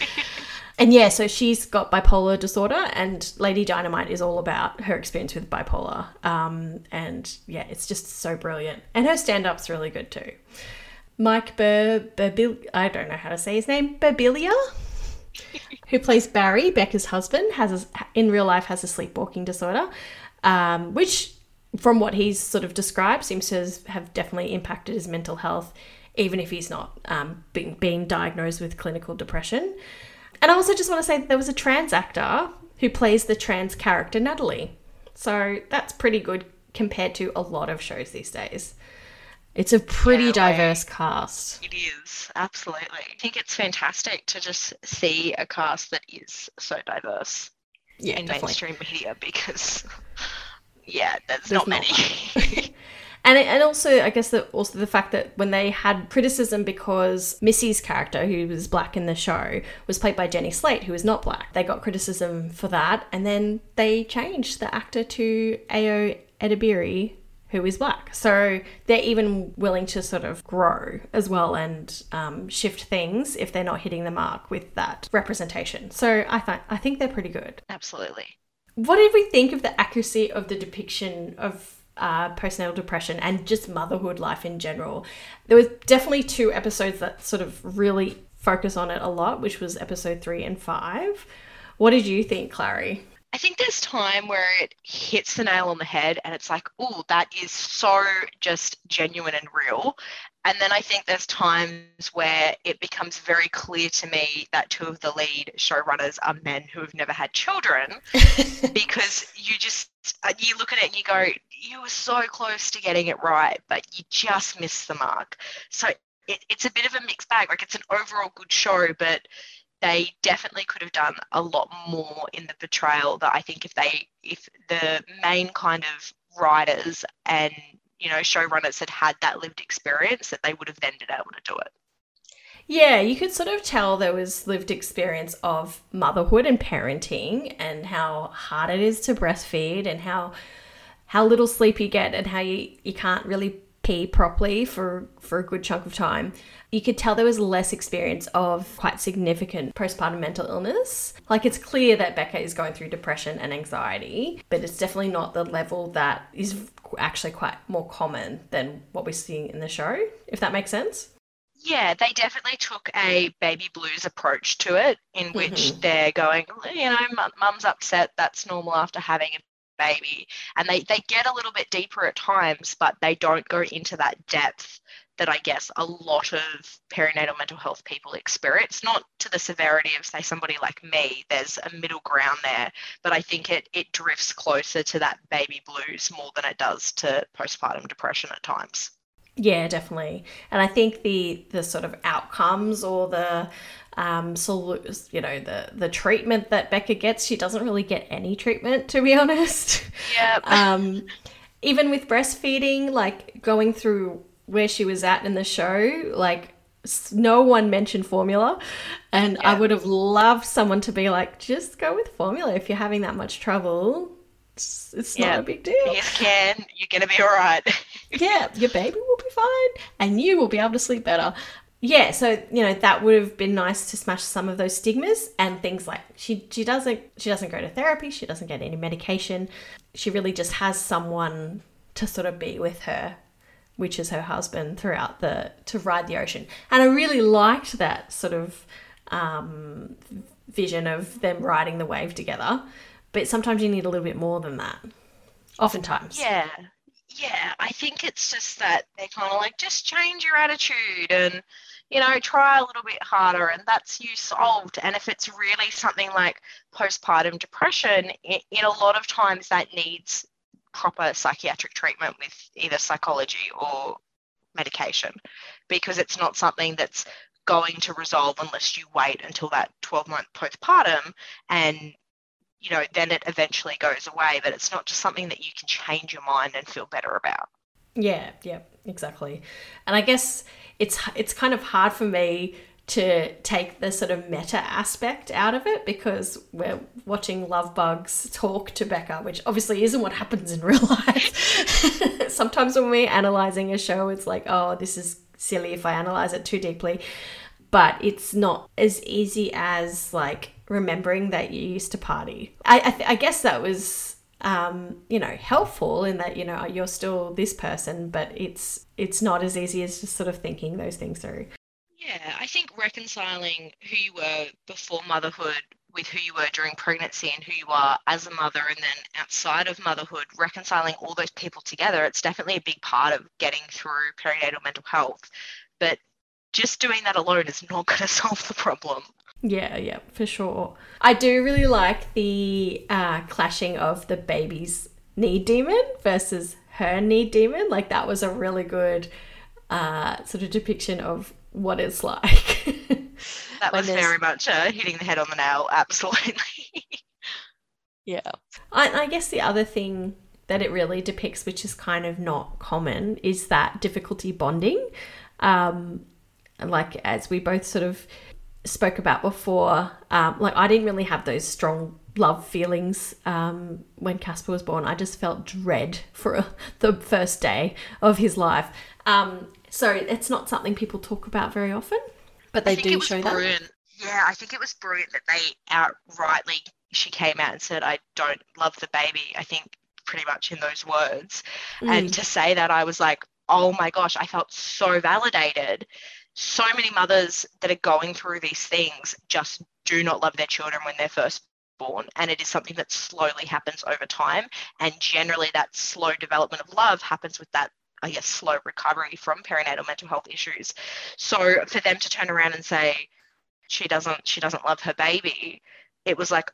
And yeah, so she's got bipolar disorder, and Lady Dynamite is all about her experience with bipolar. Um, and yeah, it's just so brilliant. And her stand up's really good too. Mike Bur- Burbil- I don't know how to say his name, Burbilia, *laughs* who plays Barry, Becca's husband, has a, in real life has a sleepwalking disorder, um, which, from what he's sort of described, seems to have definitely impacted his mental health, even if he's not um, being, being diagnosed with clinical depression. And I also just want to say that there was a trans actor who plays the trans character Natalie. So that's pretty good compared to a lot of shows these days. It's a pretty Yeah, diverse cast. It is, absolutely. I think it's fantastic to just see a cast that is so diverse Yeah, in definitely. mainstream media because, *laughs* yeah, there's, There's not not many. *laughs* And and also, I guess that also the fact that when they had criticism because Missy's character, who was black in the show, was played by Jenny Slate, who is not black, they got criticism for that, and then they changed the actor to Ayo Edebiri, who is black. So they're even willing to sort of grow as well and um, shift things if they're not hitting the mark with that representation. So I th- I think they're pretty good. absolutely. What did we think of the accuracy of the depiction of uh, postnatal depression and just motherhood life in general? There was definitely two episodes that sort of really focus on it a lot, which was episode three and five. What did you think, Clary? I think there's time where it hits the nail on the head and it's like, oh, that is so just genuine and real. And then I think there's times where it becomes very clear to me that two of the lead showrunners are men who have never had children *laughs* because you just Uh, you look at it and you go, you were so close to getting it right, but you just missed the mark. So it, it's a bit of a mixed bag. Like it's an overall good show, but they definitely could have done a lot more in the portrayal that I think if they if the main kind of writers and you know showrunners had had that lived experience that they would have then been able to do it. Yeah, you could sort of tell there was lived experience of motherhood and parenting and how hard it is to breastfeed and how how little sleep you get and how you, you can't really pee properly for for a good chunk of time. You could tell there was less experience of quite significant postpartum mental illness. Like it's clear that Becca is going through depression and anxiety, but it's definitely not the level that is actually quite more common than what we're seeing in the show, if that makes sense. Yeah, they definitely took a baby blues approach to it, in which mm-hmm. they're going, you know, mum's upset. That's normal after having a baby, and they they get a little bit deeper at times, but they don't go into that depth that I guess a lot of perinatal mental health people experience. Not to the severity of say somebody like me. There's a middle ground there, but I think it it drifts closer to that baby blues more than it does to postpartum depression at times. Yeah, definitely. And I think the the sort of outcomes or the um solu- you know the the treatment that Becca gets, she doesn't really get any treatment to be *laughs* honest. Yeah. um even with breastfeeding, like going through where she was at in the show, like no one mentioned formula and I would have loved someone to be like just go with formula if you're having that much trouble. It's, it's Yeah. not a big deal yes, can you're gonna be all right. *laughs* yeah, your baby will be fine and you will be able to sleep better. yeah, so you know that would have been nice to smash some of those stigmas and things like she she doesn't she doesn't go to therapy, she doesn't get any medication. She really just has someone to sort of be with her, which is her husband throughout the to ride the ocean. And I really liked that sort of um, vision of them riding the wave together. But sometimes you need a little bit more than that. Oftentimes. Yeah. Yeah. I think it's just that they're kind of like, just change your attitude and, you know, try a little bit harder and that's you solved. And if it's really something like postpartum depression, in a lot of times that needs proper psychiatric treatment with either psychology or medication because it's not something that's going to resolve unless you wait until that 12 month postpartum and you know then it eventually goes away but it's not just something that you can change your mind and feel better about yeah yeah exactly and i guess it's it's kind of hard for me to take the sort of meta aspect out of it because we're watching love bugs talk to Becca, which obviously isn't what happens in *laughs* real life. *laughs* Sometimes when we're analyzing a show, it's like, oh, this is silly if I analyze it too deeply. But it's not as easy as like remembering that you used to party. I, I, th- I guess that was, um, you know, helpful in that you know you're still this person, but it's it's not as easy as just sort of thinking those things through. Yeah, I think reconciling who you were before motherhood with who you were during pregnancy and who you are as a mother and then outside of motherhood, reconciling all those people together, it's definitely a big part of getting through perinatal mental health. But just doing that alone is not *laughs* going to solve the problem. Yeah, yeah, for sure. I do really like the uh, clashing of the baby's knee demon versus her knee demon. Like, that was a really good uh, sort of depiction of what it's like. *laughs* that was very much uh, hitting the head on the nail, *laughs* absolutely. yeah. I, I guess the other thing that it really depicts, which is kind of not common, is that difficulty bonding. Um, like as we both sort of spoke about before, um, like I didn't really have those strong love feelings um, when Casper was born. I just felt dread for *laughs* the first day of his life. Um, so it's not something people talk about very often, but they do show brilliant. that. Yeah, I think it was brilliant that they outrightly she came out and said, "I don't love the baby." I think pretty much in those words, mm. and to say that, I was like, "Oh my gosh!" I felt so validated. So many mothers that are going through these things just do not love their children when they're first born and it is something that slowly happens over time and generally that slow development of love happens with that I guess, slow recovery from perinatal mental health issues. So for them to turn around and say she doesn't she doesn't love her baby, it was like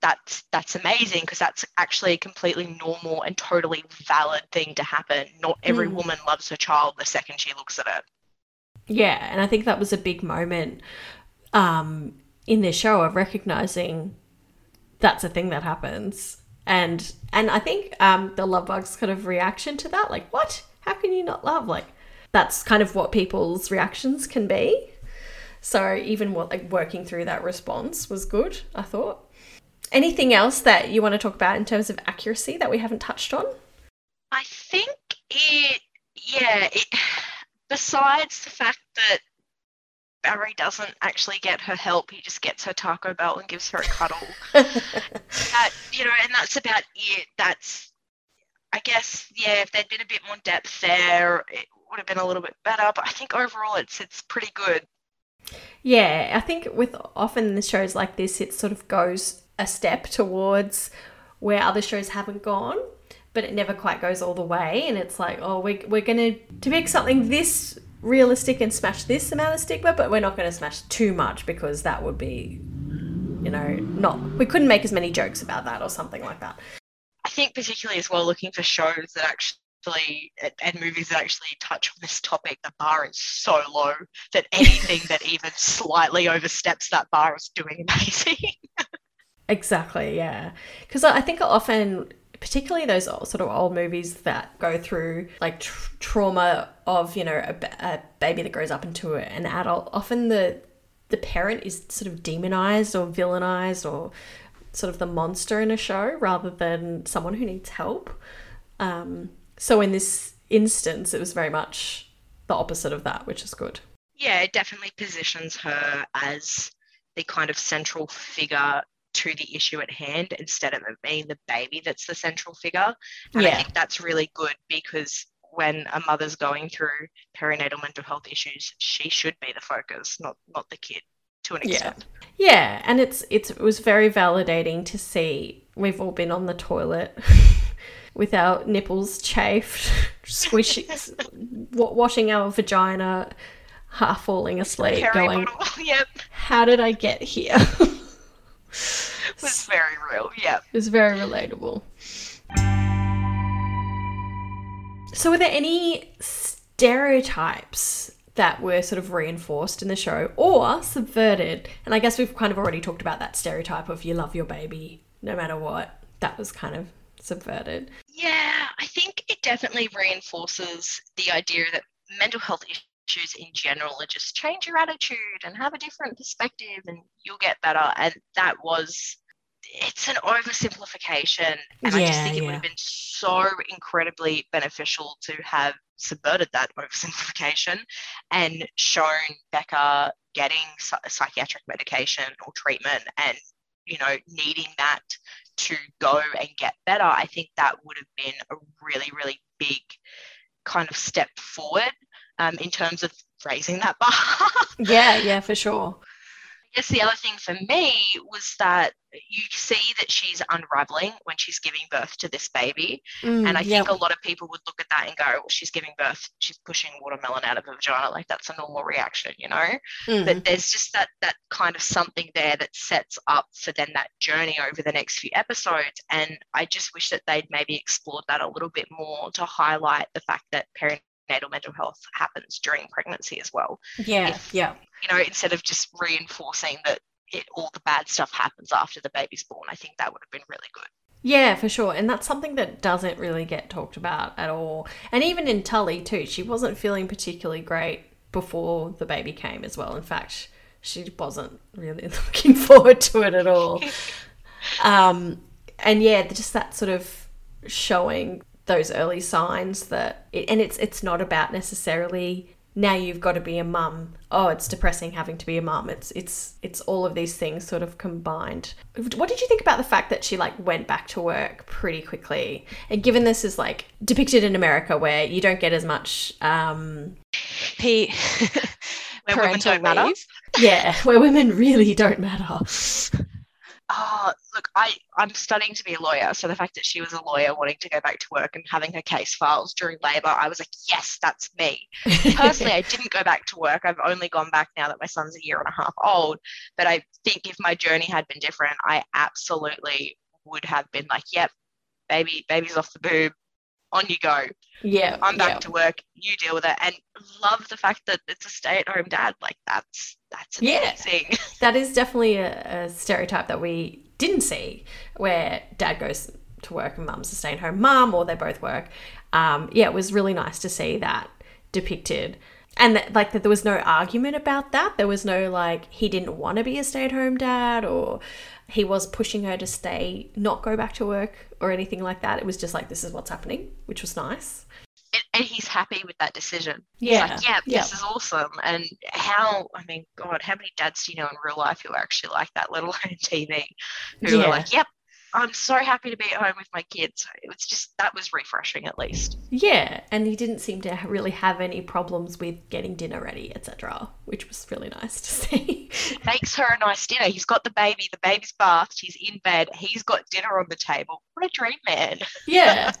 that's that's amazing because that's actually a completely normal and totally valid thing to happen. Not every mm. woman loves her child the second she looks at it. Yeah, and I think that was a big moment um, in this show of recognizing that's a thing that happens. And and I think um, the love bug's kind of reaction to that, like, what? how can you not love? Like, that's kind of what people's reactions can be. So even what like working through that response was good, I thought. Anything else that you want to talk about in terms of accuracy that we haven't touched on? I think it, yeah, it, besides the fact that Barry doesn't actually get her help, he just gets her Taco Bell and gives her a cuddle. *laughs* that, you know, and that's about it. That's I guess, yeah, if there'd been a bit more depth there, it would have been a little bit better. But I think overall, it's it's pretty good. Yeah, I think with often the shows like this, it sort of goes a step towards where other shows haven't gone, but it never quite goes all the way. And it's like, oh, we're, we're going to depict something this realistic and smash this amount of stigma, but we're not going to smash too much because that would be, you know, not, we couldn't make as many jokes about that or something like that. I think particularly as well looking for shows that actually and movies that actually touch on this topic, the bar is so low that *laughs* anything that even slightly oversteps that bar is doing amazing. *laughs* exactly, yeah. Because I think often, particularly those sort of old movies that go through like tr- trauma of you know a, a baby that grows up into an adult, often the the parent is sort of demonized or villainized or sort of the monster in a show rather than someone who needs help. Um, so in this instance, it was very much the opposite of that, which is good. yeah, it definitely positions her as the kind of central figure to the issue at hand instead of it being the baby that's the central figure. And Yeah. I think that's really good because when a mother's going through perinatal mental health issues, she should be the focus, not not the kid to an Yeah. extent. Yeah, and it's it's it was very validating to see we've all been on the toilet *laughs* with our nipples chafed, *laughs* squishing, *laughs* wa- washing our vagina, half falling asleep, going, yep, "How did I get here?" Was very real. Yeah. It was very relatable. So, were there any stereotypes that were sort of reinforced in the show or subverted? And I guess we've kind of already talked about that stereotype of you love your baby no matter what. That was kind of subverted. Yeah, I think it definitely reinforces the idea that mental health issues in general and just change your attitude and have a different perspective and you'll get better. And that was, it's an oversimplification. And I just think it would have been so incredibly beneficial to have subverted that *laughs* oversimplification and shown Becca getting psy- psychiatric medication or treatment and, you know, needing that to go and get better, I think that would have been a really, really big kind of step forward um, in terms of raising that bar. *laughs* Yeah, yeah, for sure. I guess the other thing for me was that you see that she's unraveling when she's giving birth to this baby. Mm, And I yeah. think a lot of people would look at that and go, well, she's giving birth, she's pushing watermelon out of her vagina. Like that's a normal reaction, you know? Mm, but there's just that that kind of something there that sets up for then that journey over the next few episodes and i just wish that they'd maybe explored that a little bit more to highlight the fact that perinatal mental health happens during pregnancy as well yeah, if- yeah. you know instead of just reinforcing that it, all the bad stuff happens after the baby's born i think that would have been really good Yeah, for sure. And that's something that doesn't really get talked about at all. And even in Tully, too, she wasn't feeling particularly great before the baby came as well. In fact, she wasn't really *laughs* looking forward to it at all. *laughs* Um, and yeah, just that sort of showing those early signs that, it, and it's it's not about necessarily now you've got to be a mum. Oh, it's depressing having to be a mum. It's it's it's all of these things sort of combined. What did you think about the fact that she like went back to work pretty quickly? And given this is like depicted in America where you don't get as much um P- *laughs* *laughs* parental matter. leave. yeah, where women really don't matter. Oh look i i'm studying to be a lawyer so the fact that she was a lawyer wanting to go back to work and having her case files during labor i was like yes that's me. *laughs* Personally i didn't go back to work. I've only gone back now that my son's a year and a half old but i think if my journey had been different i absolutely would have been like yep baby baby's off the boob on you go yeah, i'm back yeah. to work you deal with it and love the fact that it's a stay-at-home dad like that's that's Yeah. amazing *laughs* that is definitely a, a stereotype that we didn't see where dad goes to work and mum's a stay at home mum or they both work. Um, yeah, it was really nice to see that depicted. And that, like that there was no argument about that. There was no like he didn't want to be a stay at home dad or he was pushing her to stay, not go back to work or anything like that. It was just like this is what's happening, which was nice. and, and he's happy with that decision. Yeah, He's like, yeah, yeah. this is awesome. And how, I mean, God, how many dads do you know in real life who are actually like that, let alone *laughs* TV, who Yeah. are like, yep, I'm so happy to be at home with my kids. It was just, that was refreshing at least. Yeah, and he didn't seem to really have any problems with getting dinner ready, etc., which was really nice to *laughs* see. Makes her a nice dinner. He's got the baby, the baby's bathed, she's in bed, he's got dinner on the table. What a dream man. *laughs* yeah.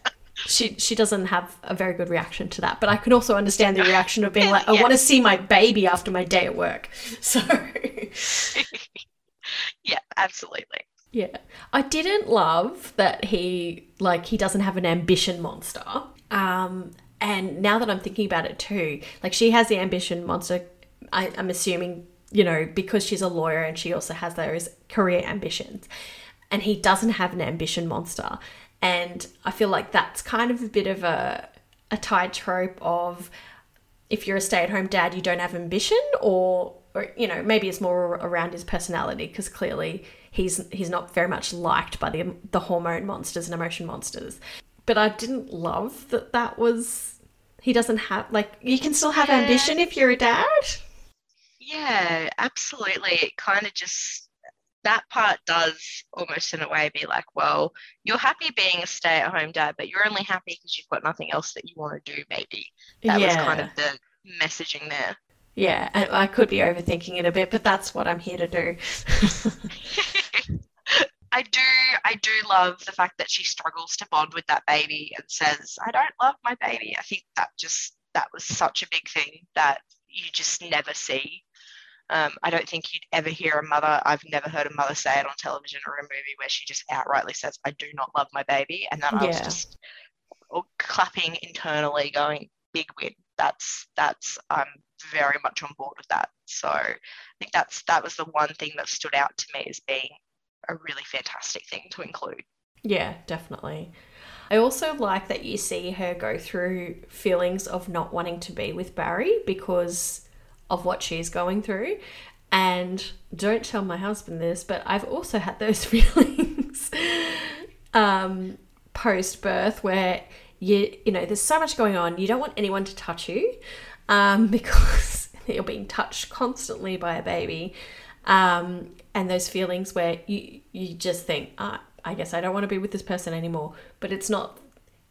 She she doesn't have a very good reaction to that, but I can also understand the reaction of being *laughs* like, I Yeah. want to see my baby after my day at work. So yeah, absolutely. Yeah. I didn't love that he like he doesn't have an ambition monster. Um and now that I'm thinking about it too, like she has the ambition monster I, I'm assuming, you know, because she's a lawyer and she also has those career ambitions. And he doesn't have an ambition monster. And I feel like that's kind of a bit of a a tied trope of if you're a stay-at-home dad you don't have ambition or or you know maybe it's more around his personality because clearly he's he's not very much liked by the the hormone monsters and emotion monsters but i didn't love that that was he doesn't have like you can still have ambition if you're a dad Yeah, absolutely. It kind of just that part does almost in a way be like, well, you're happy being a stay-at-home dad, but you're only happy because you've got nothing else that you want to do. Maybe that was kind of the messaging there. Yeah, and I could be overthinking it a bit, but that's what I'm here to do. *laughs* I do I do love the fact that she struggles to bond with that baby and says, I don't love my baby. I think that just that was such a big thing that you just never see. Um, I don't think you'd ever hear a mother, I've never heard a mother say it on television or a movie where she just outrightly says, I do not love my baby. And then yeah. I was just clapping internally, going, big win. That's that's I'm very much on board with that. So I think that's that was the one thing that stood out to me as being a really fantastic thing to include. Yeah, definitely. I also like that you see her go through feelings of not wanting to be with Barry because of what she's going through. And don't tell my husband this, but I've also had those *laughs* feelings um, post birth where you you know there's so much going on. You don't want anyone to touch you um, *laughs* because you're being touched constantly by a baby um, and those feelings where you you just think, ah, I guess I don't want to be with this person anymore. But it's not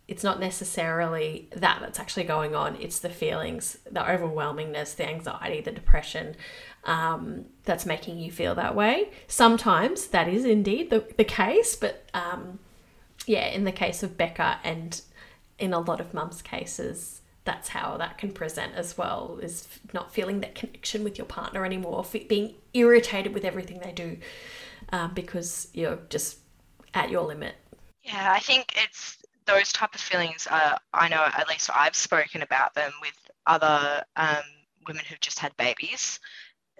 it's not necessarily that that's actually going on. It's the feelings, the overwhelmingness, the anxiety, the depression um, that's making you feel that way. Sometimes that is indeed the, the case, but um, yeah, in the case of Becca and in a lot of mums' cases, that's how that can present as well is not feeling that connection with your partner anymore being irritated with everything they do uh, because you're just at your limit yeah i think it's those type of feelings uh, i know at least i've spoken about them with other um, women who've just had babies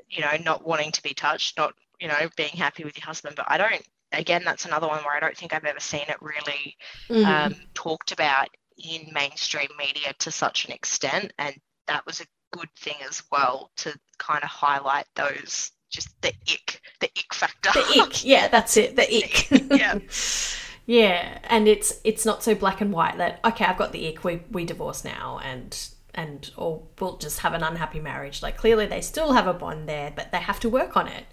you know not wanting to be touched not you know being happy with your husband but i don't again that's another one where i don't think i've ever seen it really mm-hmm. um, talked about in mainstream media to such an extent. And that was a good thing as well to kind of highlight those just the ick, the ick factor. The ick, *laughs* yeah, that's it, the ick. yeah. *laughs* yeah, and it's it's not so black and white that okay, I've got the ick, we we divorce now and and or we'll just have an unhappy marriage. Like clearly they still have a bond there, but they have to work on it.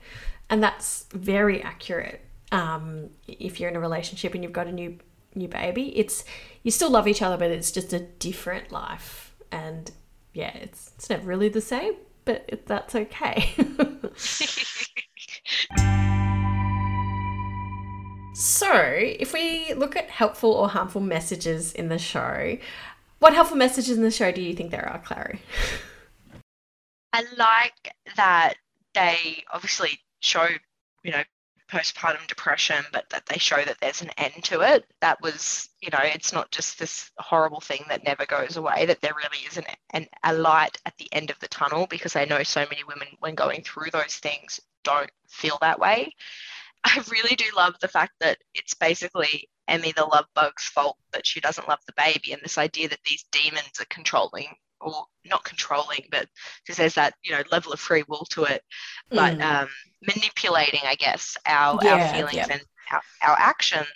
And that's very accurate. Um, if you're in a relationship and you've got a new new baby. It's you still love each other, but it's just a different life. And yeah, it's it's never really the same, but it, that's okay. *laughs* so, if we look at helpful or harmful messages in the show, what helpful messages in the show do you think there are, Clary? I like that they obviously show, you know, postpartum depression, but that they show that there's an end to it. That was, you know, it's not just this horrible thing that never goes away, that there really is an, an, a light at the end of the tunnel because I know so many women, when going through those things, don't feel that way. I really do love the fact that it's basically Emmy the love bug's fault that she doesn't love the baby, and this idea that these demons are controlling or not controlling, but because there's that you know level of free will to it, but mm. um, manipulating, I guess, our yeah, our feelings yeah. and our, our actions.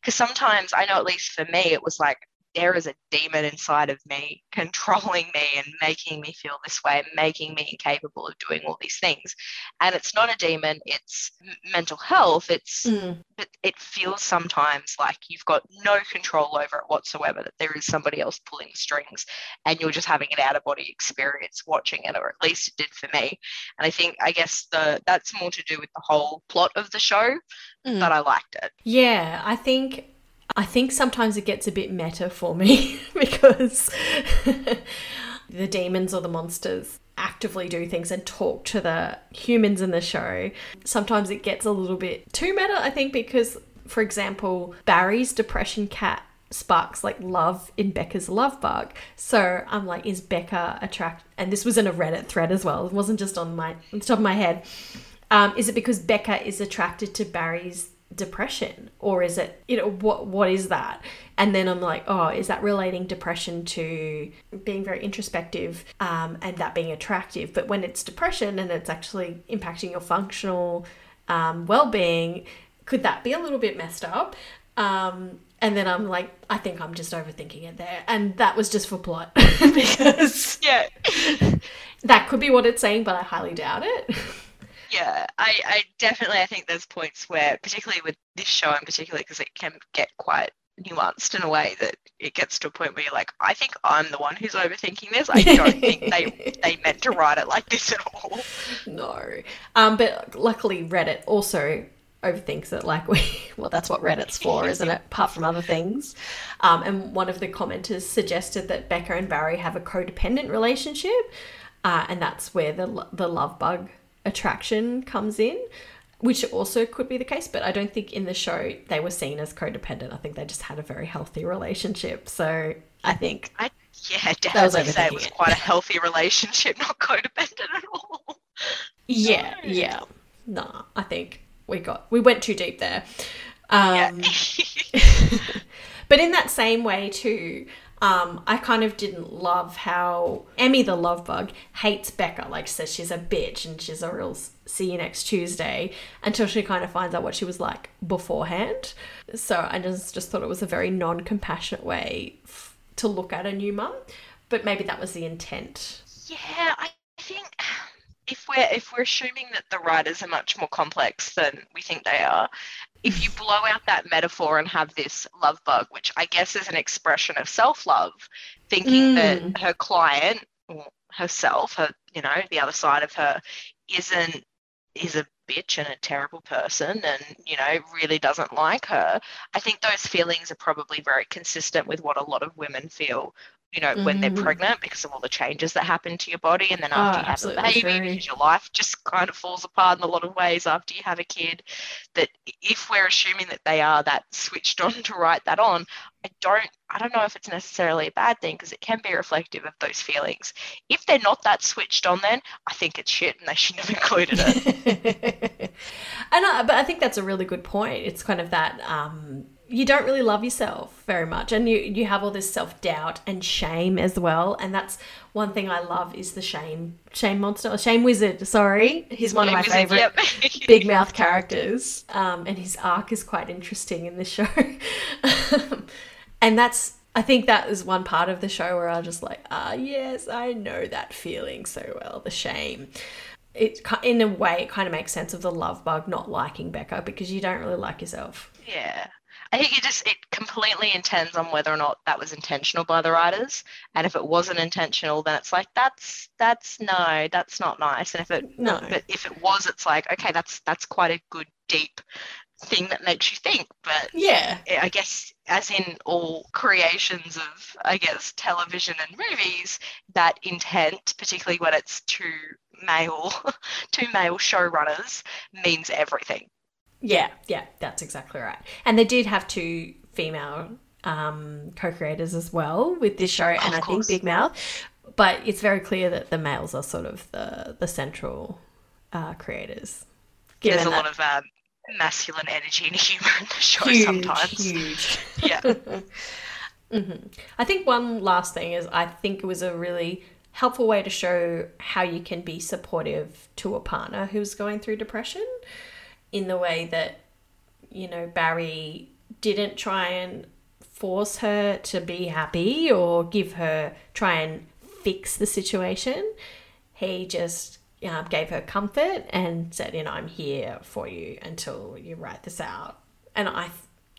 Because sometimes I know, at least for me, it was like there is a demon inside of me controlling me and making me feel this way, making me incapable of doing all these things. And it's not a demon, it's mental health. It's, mm. but it feels sometimes like you've got no control over it whatsoever, that there is somebody else pulling the strings and you're just having an out of body experience watching it, or at least it did for me. And I think, I guess the, that's more to do with the whole plot of the show, mm. but I liked it. Yeah, I think I think sometimes it gets a bit meta for me *laughs* because *laughs* the demons or the monsters actively do things and talk to the humans in the show. Sometimes it gets a little bit too meta, I think, because, for example, Barry's depression cat sparks like love in Becca's love bug. So I'm like, is Becca attract? And this was in a Reddit thread as well. It wasn't just on my on the top of my head. Um, is it because Becca is attracted to Barry's depression? Or is it you know what what is that? And then i'm like oh is that relating depression to being very introspective um, and that being attractive? But when it's depression and it's actually impacting your functional um, well-being could that be a little bit messed up? Um, and then I'm like, I think I'm just overthinking it there, and that was just for plot. *laughs* Because Yeah. *laughs* that could be what it's saying, but I highly doubt it. *laughs* Yeah, I, I definitely I think there's points where, particularly with this show in particular, because it can get quite nuanced in a way that it gets to a point where you're like, I think I'm the one who's overthinking this. I don't think they *laughs* they meant to write it like this at all. No. Um, but luckily Reddit also overthinks it like *laughs* we well that's what Reddit's for, isn't it? Apart from other things. Um, and one of the commenters suggested that Becca and Barry have a codependent relationship. Uh, and that's where the the love bug attraction comes in. Which also could be the case, but I don't think in the show they were seen as codependent. I think they just had a very healthy relationship. So I think I yeah, definitely say it was quite a healthy relationship, *laughs* not codependent at all. Yeah, No. yeah. Nah, I think we got we went too deep there. Yeah. Um, *laughs* *laughs* but in that same way too, um, I kind of didn't love how Emmy the love bug hates Becca. Like says she's a bitch and she's a real see you next Tuesday until she kind of finds out what she was like beforehand. So I just just thought it was a very non compassionate way f- to look at a new mum. But maybe that was the intent. Yeah, I think if we're if we're assuming that the writers are much more complex than we think they are, if you blow out that metaphor and have this love bug, which I guess is an expression of self-love, thinking that mm. her client or herself, her you know, the other side of her isn't is a bitch and a terrible person and you know really doesn't like her i think those feelings are probably very consistent with what a lot of women feel you know when they're Mm. pregnant because of all the changes that happen to your body and then Oh, after you have a baby because your life just kind of falls apart in a lot of ways after you have a kid that if we're assuming that they are that switched on *laughs* to write that on i don't i don't know if it's necessarily a bad thing because it can be reflective of those feelings if they're not that switched on then i think it's shit and they shouldn't have *laughs* included it *laughs* and I, but I think that's a really good point. It's kind of that um, you don't really love yourself very much, and you you have all this self doubt and shame as well. And that's one thing I love is the shame shame monster, shame wizard. Sorry, he's one of my was a- favorite yep. big mouth characters, um, and his arc is quite interesting in this show. *laughs* and that's, I think that is one part of the show where I'm just like, ah, yes, I know that feeling so well, the shame. It in a way it kind of makes sense of the love bug not liking Becca because you don't really like yourself. Yeah. I think it just it completely intends on whether or not that was intentional by the writers. And if it wasn't intentional, then it's like that's that's no, that's not nice. And if it No. but if it was, it's like, okay, that's that's quite a good deep thing that makes you think. But Yeah. I guess as in all creations of I guess television and movies, that intent, particularly when it's two male *laughs* two male showrunners, means everything. Yeah, yeah, that's exactly right. And they did have two female um, co-creators as well with this show, and I think. Big Mouth. But it's very clear that the males are sort of the the central uh, creators. There's a lot of um, masculine energy and humour in the show huge, sometimes. huge. *laughs* Yeah. *laughs* hmm I think one last thing is I think it was a really helpful way to show how you can be supportive to a partner who's going through depression in the way that you know Barry didn't try and force her to be happy or give her try and fix the situation. He just uh, gave her comfort and said you know i'm here for you until you write this out. And i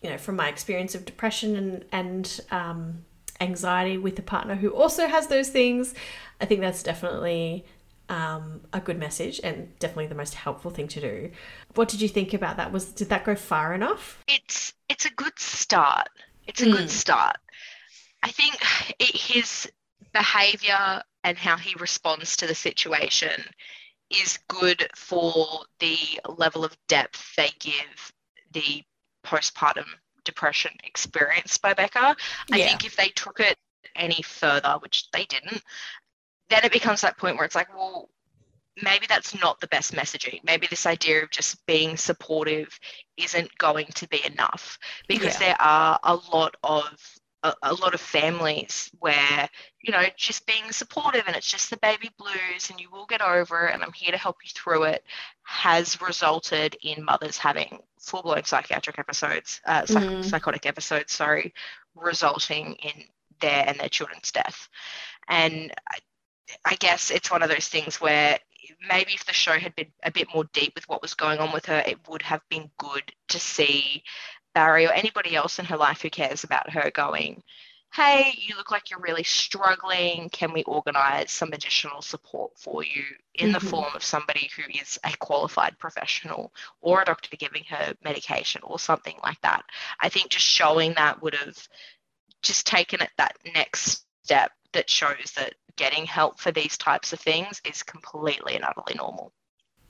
you know from my experience of depression and and um, anxiety with a partner who also has those things i think that's definitely um, a good message and definitely the most helpful thing to do what did you think about that was did that go far enough It's it's a good start. It's a Mm. good start. I think it, his behaviour and how he responds to the situation is good for the level of depth they give the postpartum depression experienced by Becca. I Yeah. think if they took it any further, which they didn't, then it becomes that point where it's like, well, maybe that's not the best messaging. Maybe this idea of just being supportive isn't going to be enough because Yeah. there are a lot of a, a lot of families where you know just being supportive and it's just the baby blues and you will get over it and i'm here to help you through it has resulted in mothers having full-blown psychiatric episodes uh, Mhm. psychotic episodes sorry resulting in their and their children's death and I, guess it's one of those things where maybe if the show had been a bit more deep with what was going on with her it would have been good to see barry or anybody else in her life who cares about her going hey, you look like you're really struggling. Can we organize some additional support for you in the Mhm. form of somebody who is a qualified professional or a doctor giving her medication or something like that? I think just showing that would have just taken it that next step that shows that getting help for these types of things is completely and utterly normal.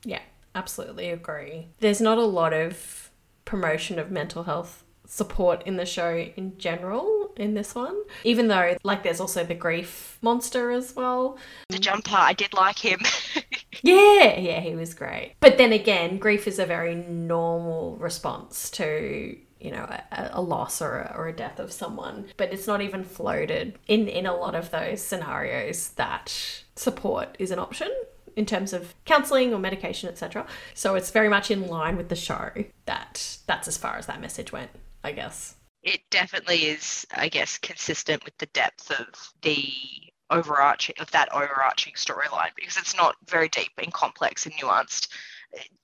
Yeah, absolutely agree. There's not a lot of promotion of mental health support in the show in general in this one even though like there's also the grief monster as well The jumper, I did like him. *laughs* yeah yeah he was great but then again grief is a very normal response to you know a, a loss or a, or a death of someone but it's not even floated in in a lot of those scenarios that support is an option in terms of counseling or medication etc so it's very much in line with the show that that's as far as that message went i guess. It definitely is, I guess, consistent with the depth of the overarching of that overarching storyline because it's not very deep and complex and nuanced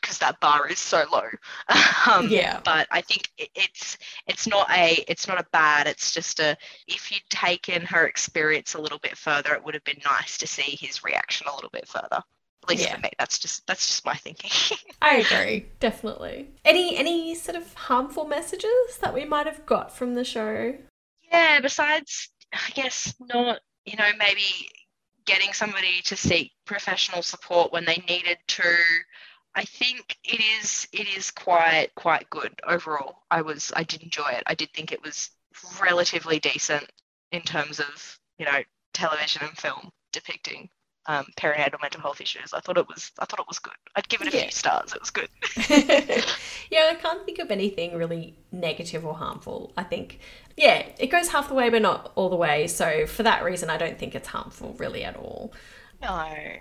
because that bar is so low. *laughs* um, Yeah. But I think it, it's it's not a it's not a bad. It's just a if you'd taken her experience a little bit further, it would have been nice to see his reaction a little bit further. At least Yeah. for me, that's just that's just my thinking. *laughs* I agree, definitely. Any any sort of harmful messages that we might have got from the show? Yeah, besides, I guess not, you know, maybe getting somebody to seek professional support when they needed to. I think it is it is quite quite good overall. I was I did enjoy it. I did think it was relatively decent in terms of, you know, television and film depicting um, perinatal mental health issues. I thought it was I thought it was good. I'd give it a Yeah. few stars. It was good. *laughs* *laughs* yeah, I can't think of anything really negative or harmful. I think, yeah, it goes half the way, but not all the way. So for that reason, I don't think it's harmful really at all. No.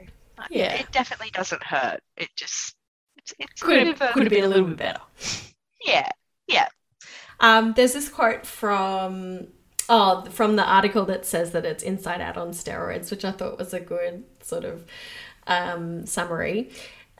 Yeah. It definitely doesn't hurt. It just it's, it's Could have, a- could have been a little bit better. yeah. Yeah. Um, there's this quote from oh from the article that says that it's inside out on steroids, which I thought was a good sort of um, summary,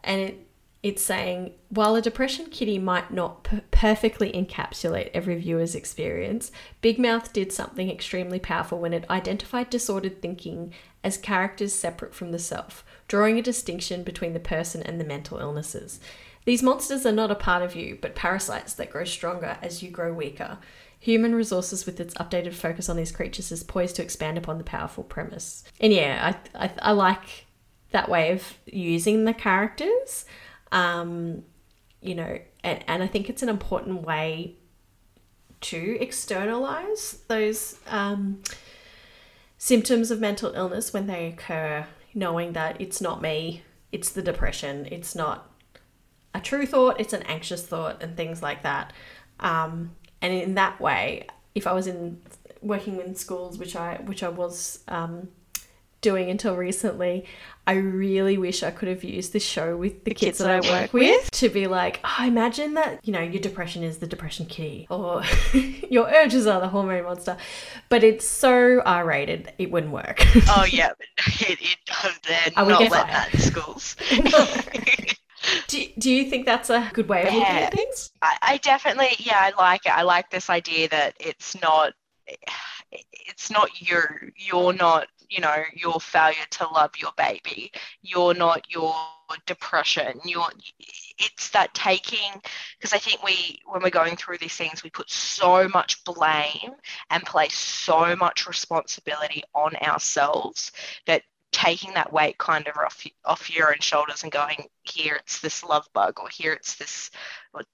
and it it's saying while a depression kitty might not per- perfectly encapsulate every viewer's experience, Big Mouth did something extremely powerful when it identified disordered thinking as characters separate from the self, drawing a distinction between the person and the mental illnesses. These monsters are not a part of you, but parasites that grow stronger as you grow weaker. Human resources, with its updated focus on these creatures, is poised to expand upon the powerful premise. And yeah, I, I, I like that way of using the characters. Um, you know, and, and I think it's an important way to externalize those um, symptoms of mental illness when they occur, knowing that it's not me, it's the depression, it's not a true thought, it's an anxious thought, and things like that. Um, and in that way, if I was in working in schools, which I which I was um, doing until recently, I really wish I could have used this show with the, kids, that I work with to be like, oh, imagine that you know your depression is the depression kitty, or *laughs* your urges are the hormone monster, but it's so R rated, it wouldn't work. Oh *laughs* yeah, *laughs* it, it um, they're Are we not let fired? that in schools. do, do you think that's a good way of looking at things? I, I definitely yeah, I like it. I like this idea that it's not it's not you. You're not, you know, your failure to love your baby. You're not your depression. You're it's that taking because I think we when we're going through these things we put so much blame and place so much responsibility on ourselves that taking that weight kind of off off your own shoulders and going here it's this love bug or here it's this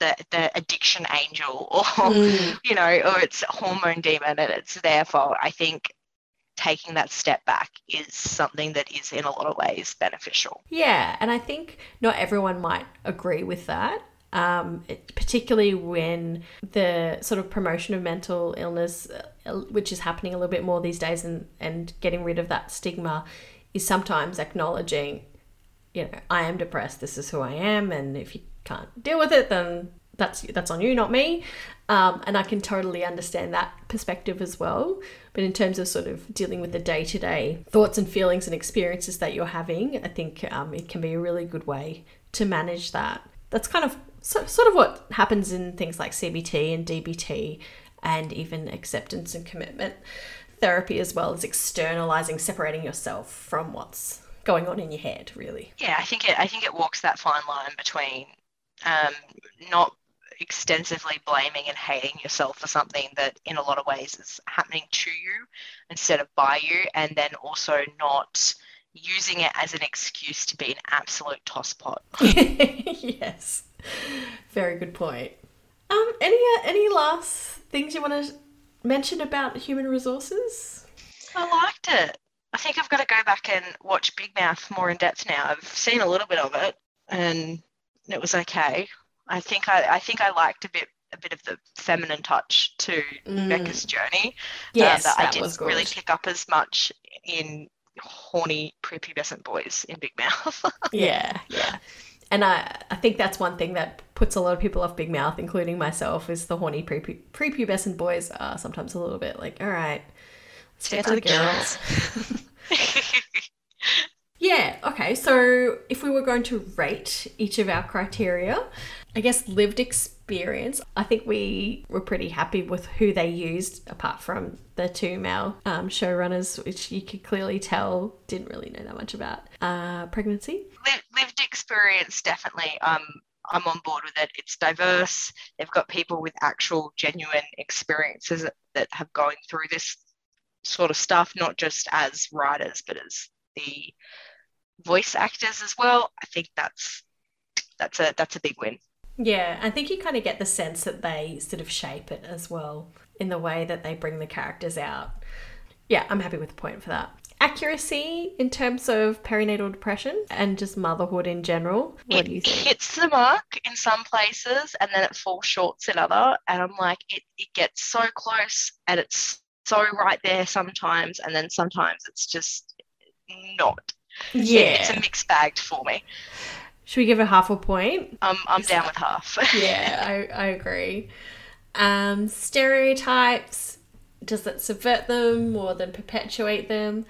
the the addiction angel *laughs* or Mm. you know or it's a hormone demon and it's their fault i think taking that step back is something that is in a lot of ways beneficial Yeah, and I think not everyone might agree with that. um, particularly when the sort of promotion of mental illness, uh, which is happening a little bit more these days, and, and getting rid of that stigma is sometimes acknowledging, you know, I am depressed, this is who I am, and if you can't deal with it, then that's that's on you, not me. Um, and I can totally understand that perspective as well. But in terms of sort of dealing with the day to day thoughts and feelings and experiences that you're having, I think um, it can be a really good way to manage that. That's kind of so, sort of what happens in things like CBT and DBT and even acceptance and commitment therapy as well as externalizing, separating yourself from what's going on in your head, really. Yeah, I think it. I think it walks that fine line between um, not extensively blaming and hating yourself for something that, in a lot of ways, is happening to you instead of by you, and then also not using it as an excuse to be an absolute tosspot. *laughs* yes. Very good point. Um, any uh, any last things you want to mention about human resources? I liked it. I think I've got to go back and watch Big Mouth more in depth now. I've seen a little bit of it, and it was okay. I think I, I think I liked a bit a bit of the feminine touch to Mm. Becca's journey. Yes, uh, that, I didn't really pick up as much in horny prepubescent boys in Big Mouth. *laughs* Yeah, yeah. And I, I think that's one thing that puts a lot of people off Big Mouth, including myself, is the horny prepu- prepubescent boys are sometimes a little bit like, all right, let's get to the girls. *laughs* *laughs* Yeah, okay. So if we were going to rate each of our criteria, I guess lived experience, I think we were pretty happy with who they used, apart from the two male um, showrunners, which you could clearly tell didn't really know that much about uh, pregnancy. Lived experience definitely. Um i'm on board with it. It's diverse. They've got people with actual genuine experiences that, that have gone through this sort of stuff not just as writers but as the voice actors as well. I think that's that's a that's a big win Yeah, I think you kind of get the sense that they sort of shape it as well in the way that they bring the characters out. Yeah, I'm happy with the point for that. Accuracy in terms of perinatal depression and just motherhood in general. What it do you think? hits the mark in some places and then it falls short in other and i'm like it, it gets so close and it's so right there sometimes and then sometimes it's just not It- it's a mixed bag for me Should we give it half a point? i'm, I'm down with half *laughs* Yeah, I, I agree. Um, stereotypes, does it subvert them more than perpetuate them?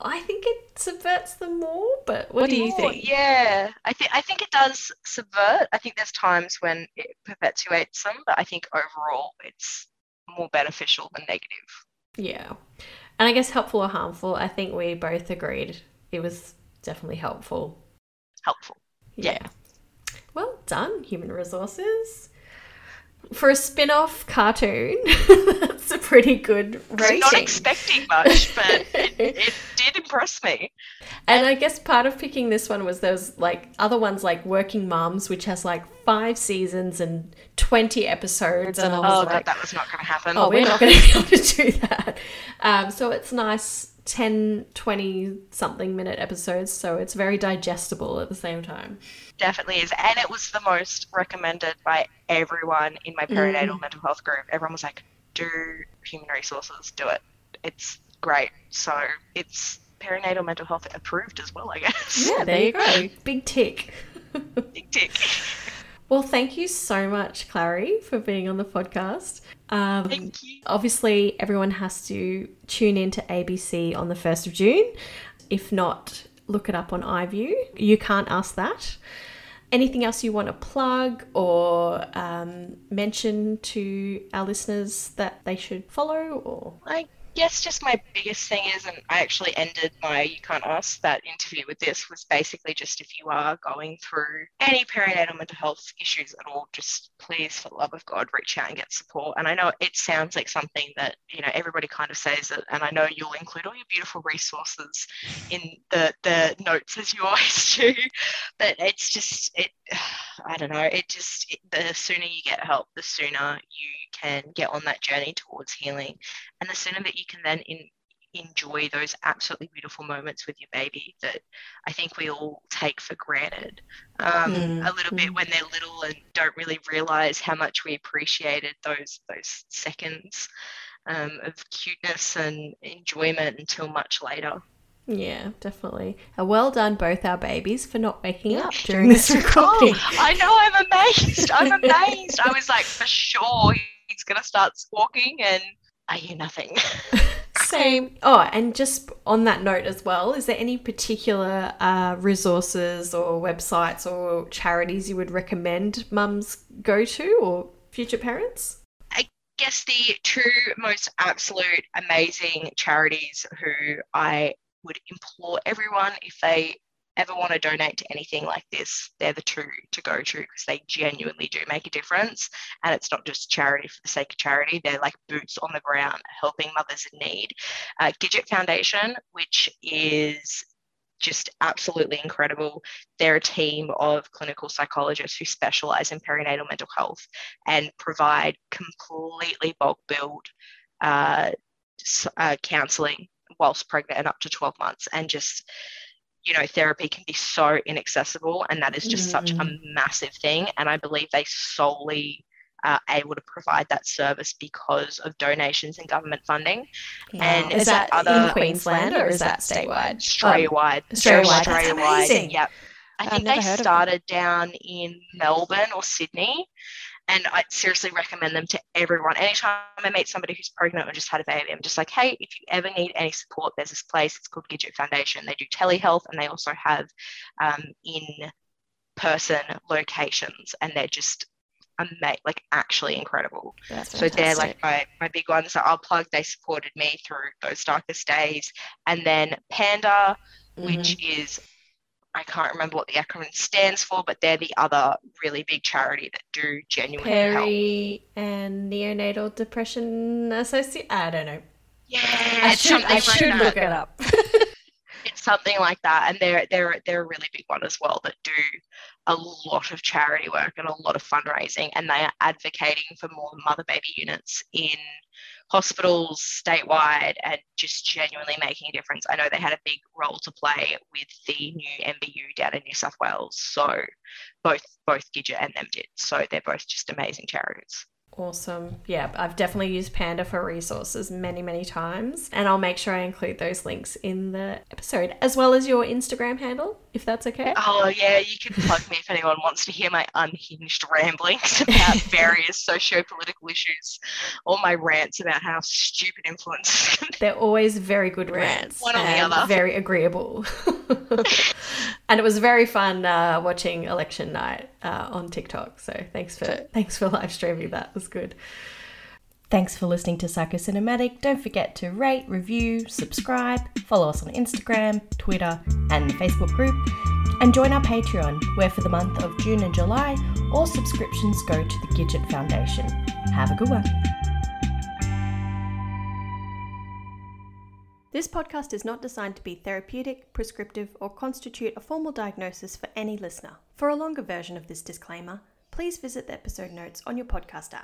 I think it subverts them more, but what, do you More, think? yeah i think i think it does subvert i think there's times when it perpetuates them but i think overall it's more beneficial than negative Yeah. And I guess helpful or harmful, I think we both agreed it was definitely helpful. helpful Yeah. Well done, human resources. For a spin off cartoon, *laughs* that's a pretty good rating. not expecting much but *laughs* it, it did impress me and I guess part of picking this one was those like other ones like Working Moms, which has like five seasons and 20 episodes. And I was oh like, god that was not going to happen oh, we're not going to be able to do that. Um, so it's nice 10, 20 something minute episodes. So it's very digestible at the same time. definitely is and it was the most recommended by everyone in my perinatal mm. mental health group everyone was like do human resources do it it's great so it's perinatal mental health approved as well i guess Yeah, *laughs* there you go. Big tick. *laughs* big tick *laughs* Well, thank you so much, Clary, for being on the podcast. Um, thank you obviously, everyone has to tune in to ABC on the 1st of June. If not, look it up on iView. You can't ask that. Anything else you want to plug or um, mention to our listeners that they should follow? Or I guess just my biggest thing is, and I actually ended my You Can't Ask that interview with this, was basically just if you are going through any perinatal mental health issues at all, just please, for the love of God, reach out and get support. And I know it sounds like something that, you know, everybody kind of says it, and I know you'll include all your beautiful resources in the, the notes as you always *laughs* do, but it's just, it, *sighs* I don't know, it just, it, the sooner you get help, the sooner you can get on that journey towards healing and the sooner that you can then in enjoy those absolutely beautiful moments with your baby that I think we all take for granted um, Mm. a little bit when they're little and don't really realize how much we appreciated those those seconds um, of cuteness and enjoyment until much later. Yeah, definitely. Uh, well done, both our babies, for not waking up during this *laughs* recording. *laughs* Oh, I know. I'm amazed. I'm amazed. I was like, for sure, he's gonna start squawking, and I hear nothing. *laughs* Same. Oh, and just on that note as well, is there any particular uh, resources or websites or charities you would recommend mums go to or future parents? I guess the two most absolute amazing charities who I would implore everyone if they ever want to donate to anything like this, they're the two to go to because they genuinely do make a difference. And it's not just charity for the sake of charity, they're like boots on the ground helping mothers in need. Uh, Gidget Foundation, which is just absolutely incredible. They're a team of clinical psychologists who specialize in perinatal mental health and provide completely bulk billed uh, uh, counseling whilst pregnant and up to 12 months. And just, you know, therapy can be so inaccessible. And that is just mm. such a massive thing. And I believe they solely are able to provide that service because of donations and government funding. Wow. And is that other in Queensland or is that statewide? Australia-wide. Um, Australia-wide. Australia-wide. Yep. I think they started down in Melbourne or Sydney. And I seriously recommend them to everyone. Anytime I meet somebody who's pregnant or just had a baby, I'm just like, hey, if you ever need any support, there's this place. It's called Gidget Foundation. They do telehealth and they also have um, in person locations. And they're just ama- like actually incredible. so they're like my, my big ones. So I'll plug. They supported me through those darkest days, and then Panda, mm-hmm. which is I can't remember what the acronym stands for, but they're the other really big charity that do genuine Peri help. and neonatal depression associate. I don't know. Yeah, I should, I should like look it up. *laughs* it's something like that, and they're they're they're a really big one as well that do a lot of charity work and a lot of fundraising, and they are advocating for more mother baby units in hospitals statewide and just genuinely making a difference. I know they had a big role to play with the new MBU down in New South Wales. So both both Gidget and them did. So they're both just amazing charities. Awesome. Yeah, I've definitely used Panda for resources many, many times. And I'll make sure I include those links in the episode, as well as your Instagram handle, if that's okay. Oh, yeah, you can plug me if anyone wants to hear my unhinged ramblings about *laughs* various socio political issues or my rants about how stupid influence. They're always very good rants. One or the other. Very agreeable. *laughs* *laughs* and it was very fun uh, watching election night uh, on TikTok. So thanks for thanks for live streaming that. Was good. Thanks for listening to Psycho Cinematic. Don't forget to rate, review, subscribe, follow us on Instagram, Twitter, and Facebook group, and join our Patreon, where for the month of June and July, all subscriptions go to the Gidget Foundation. Have a good one. This podcast is not designed to be therapeutic, prescriptive, or constitute a formal diagnosis for any listener. For a longer version of this disclaimer, please visit the episode notes on your podcast app.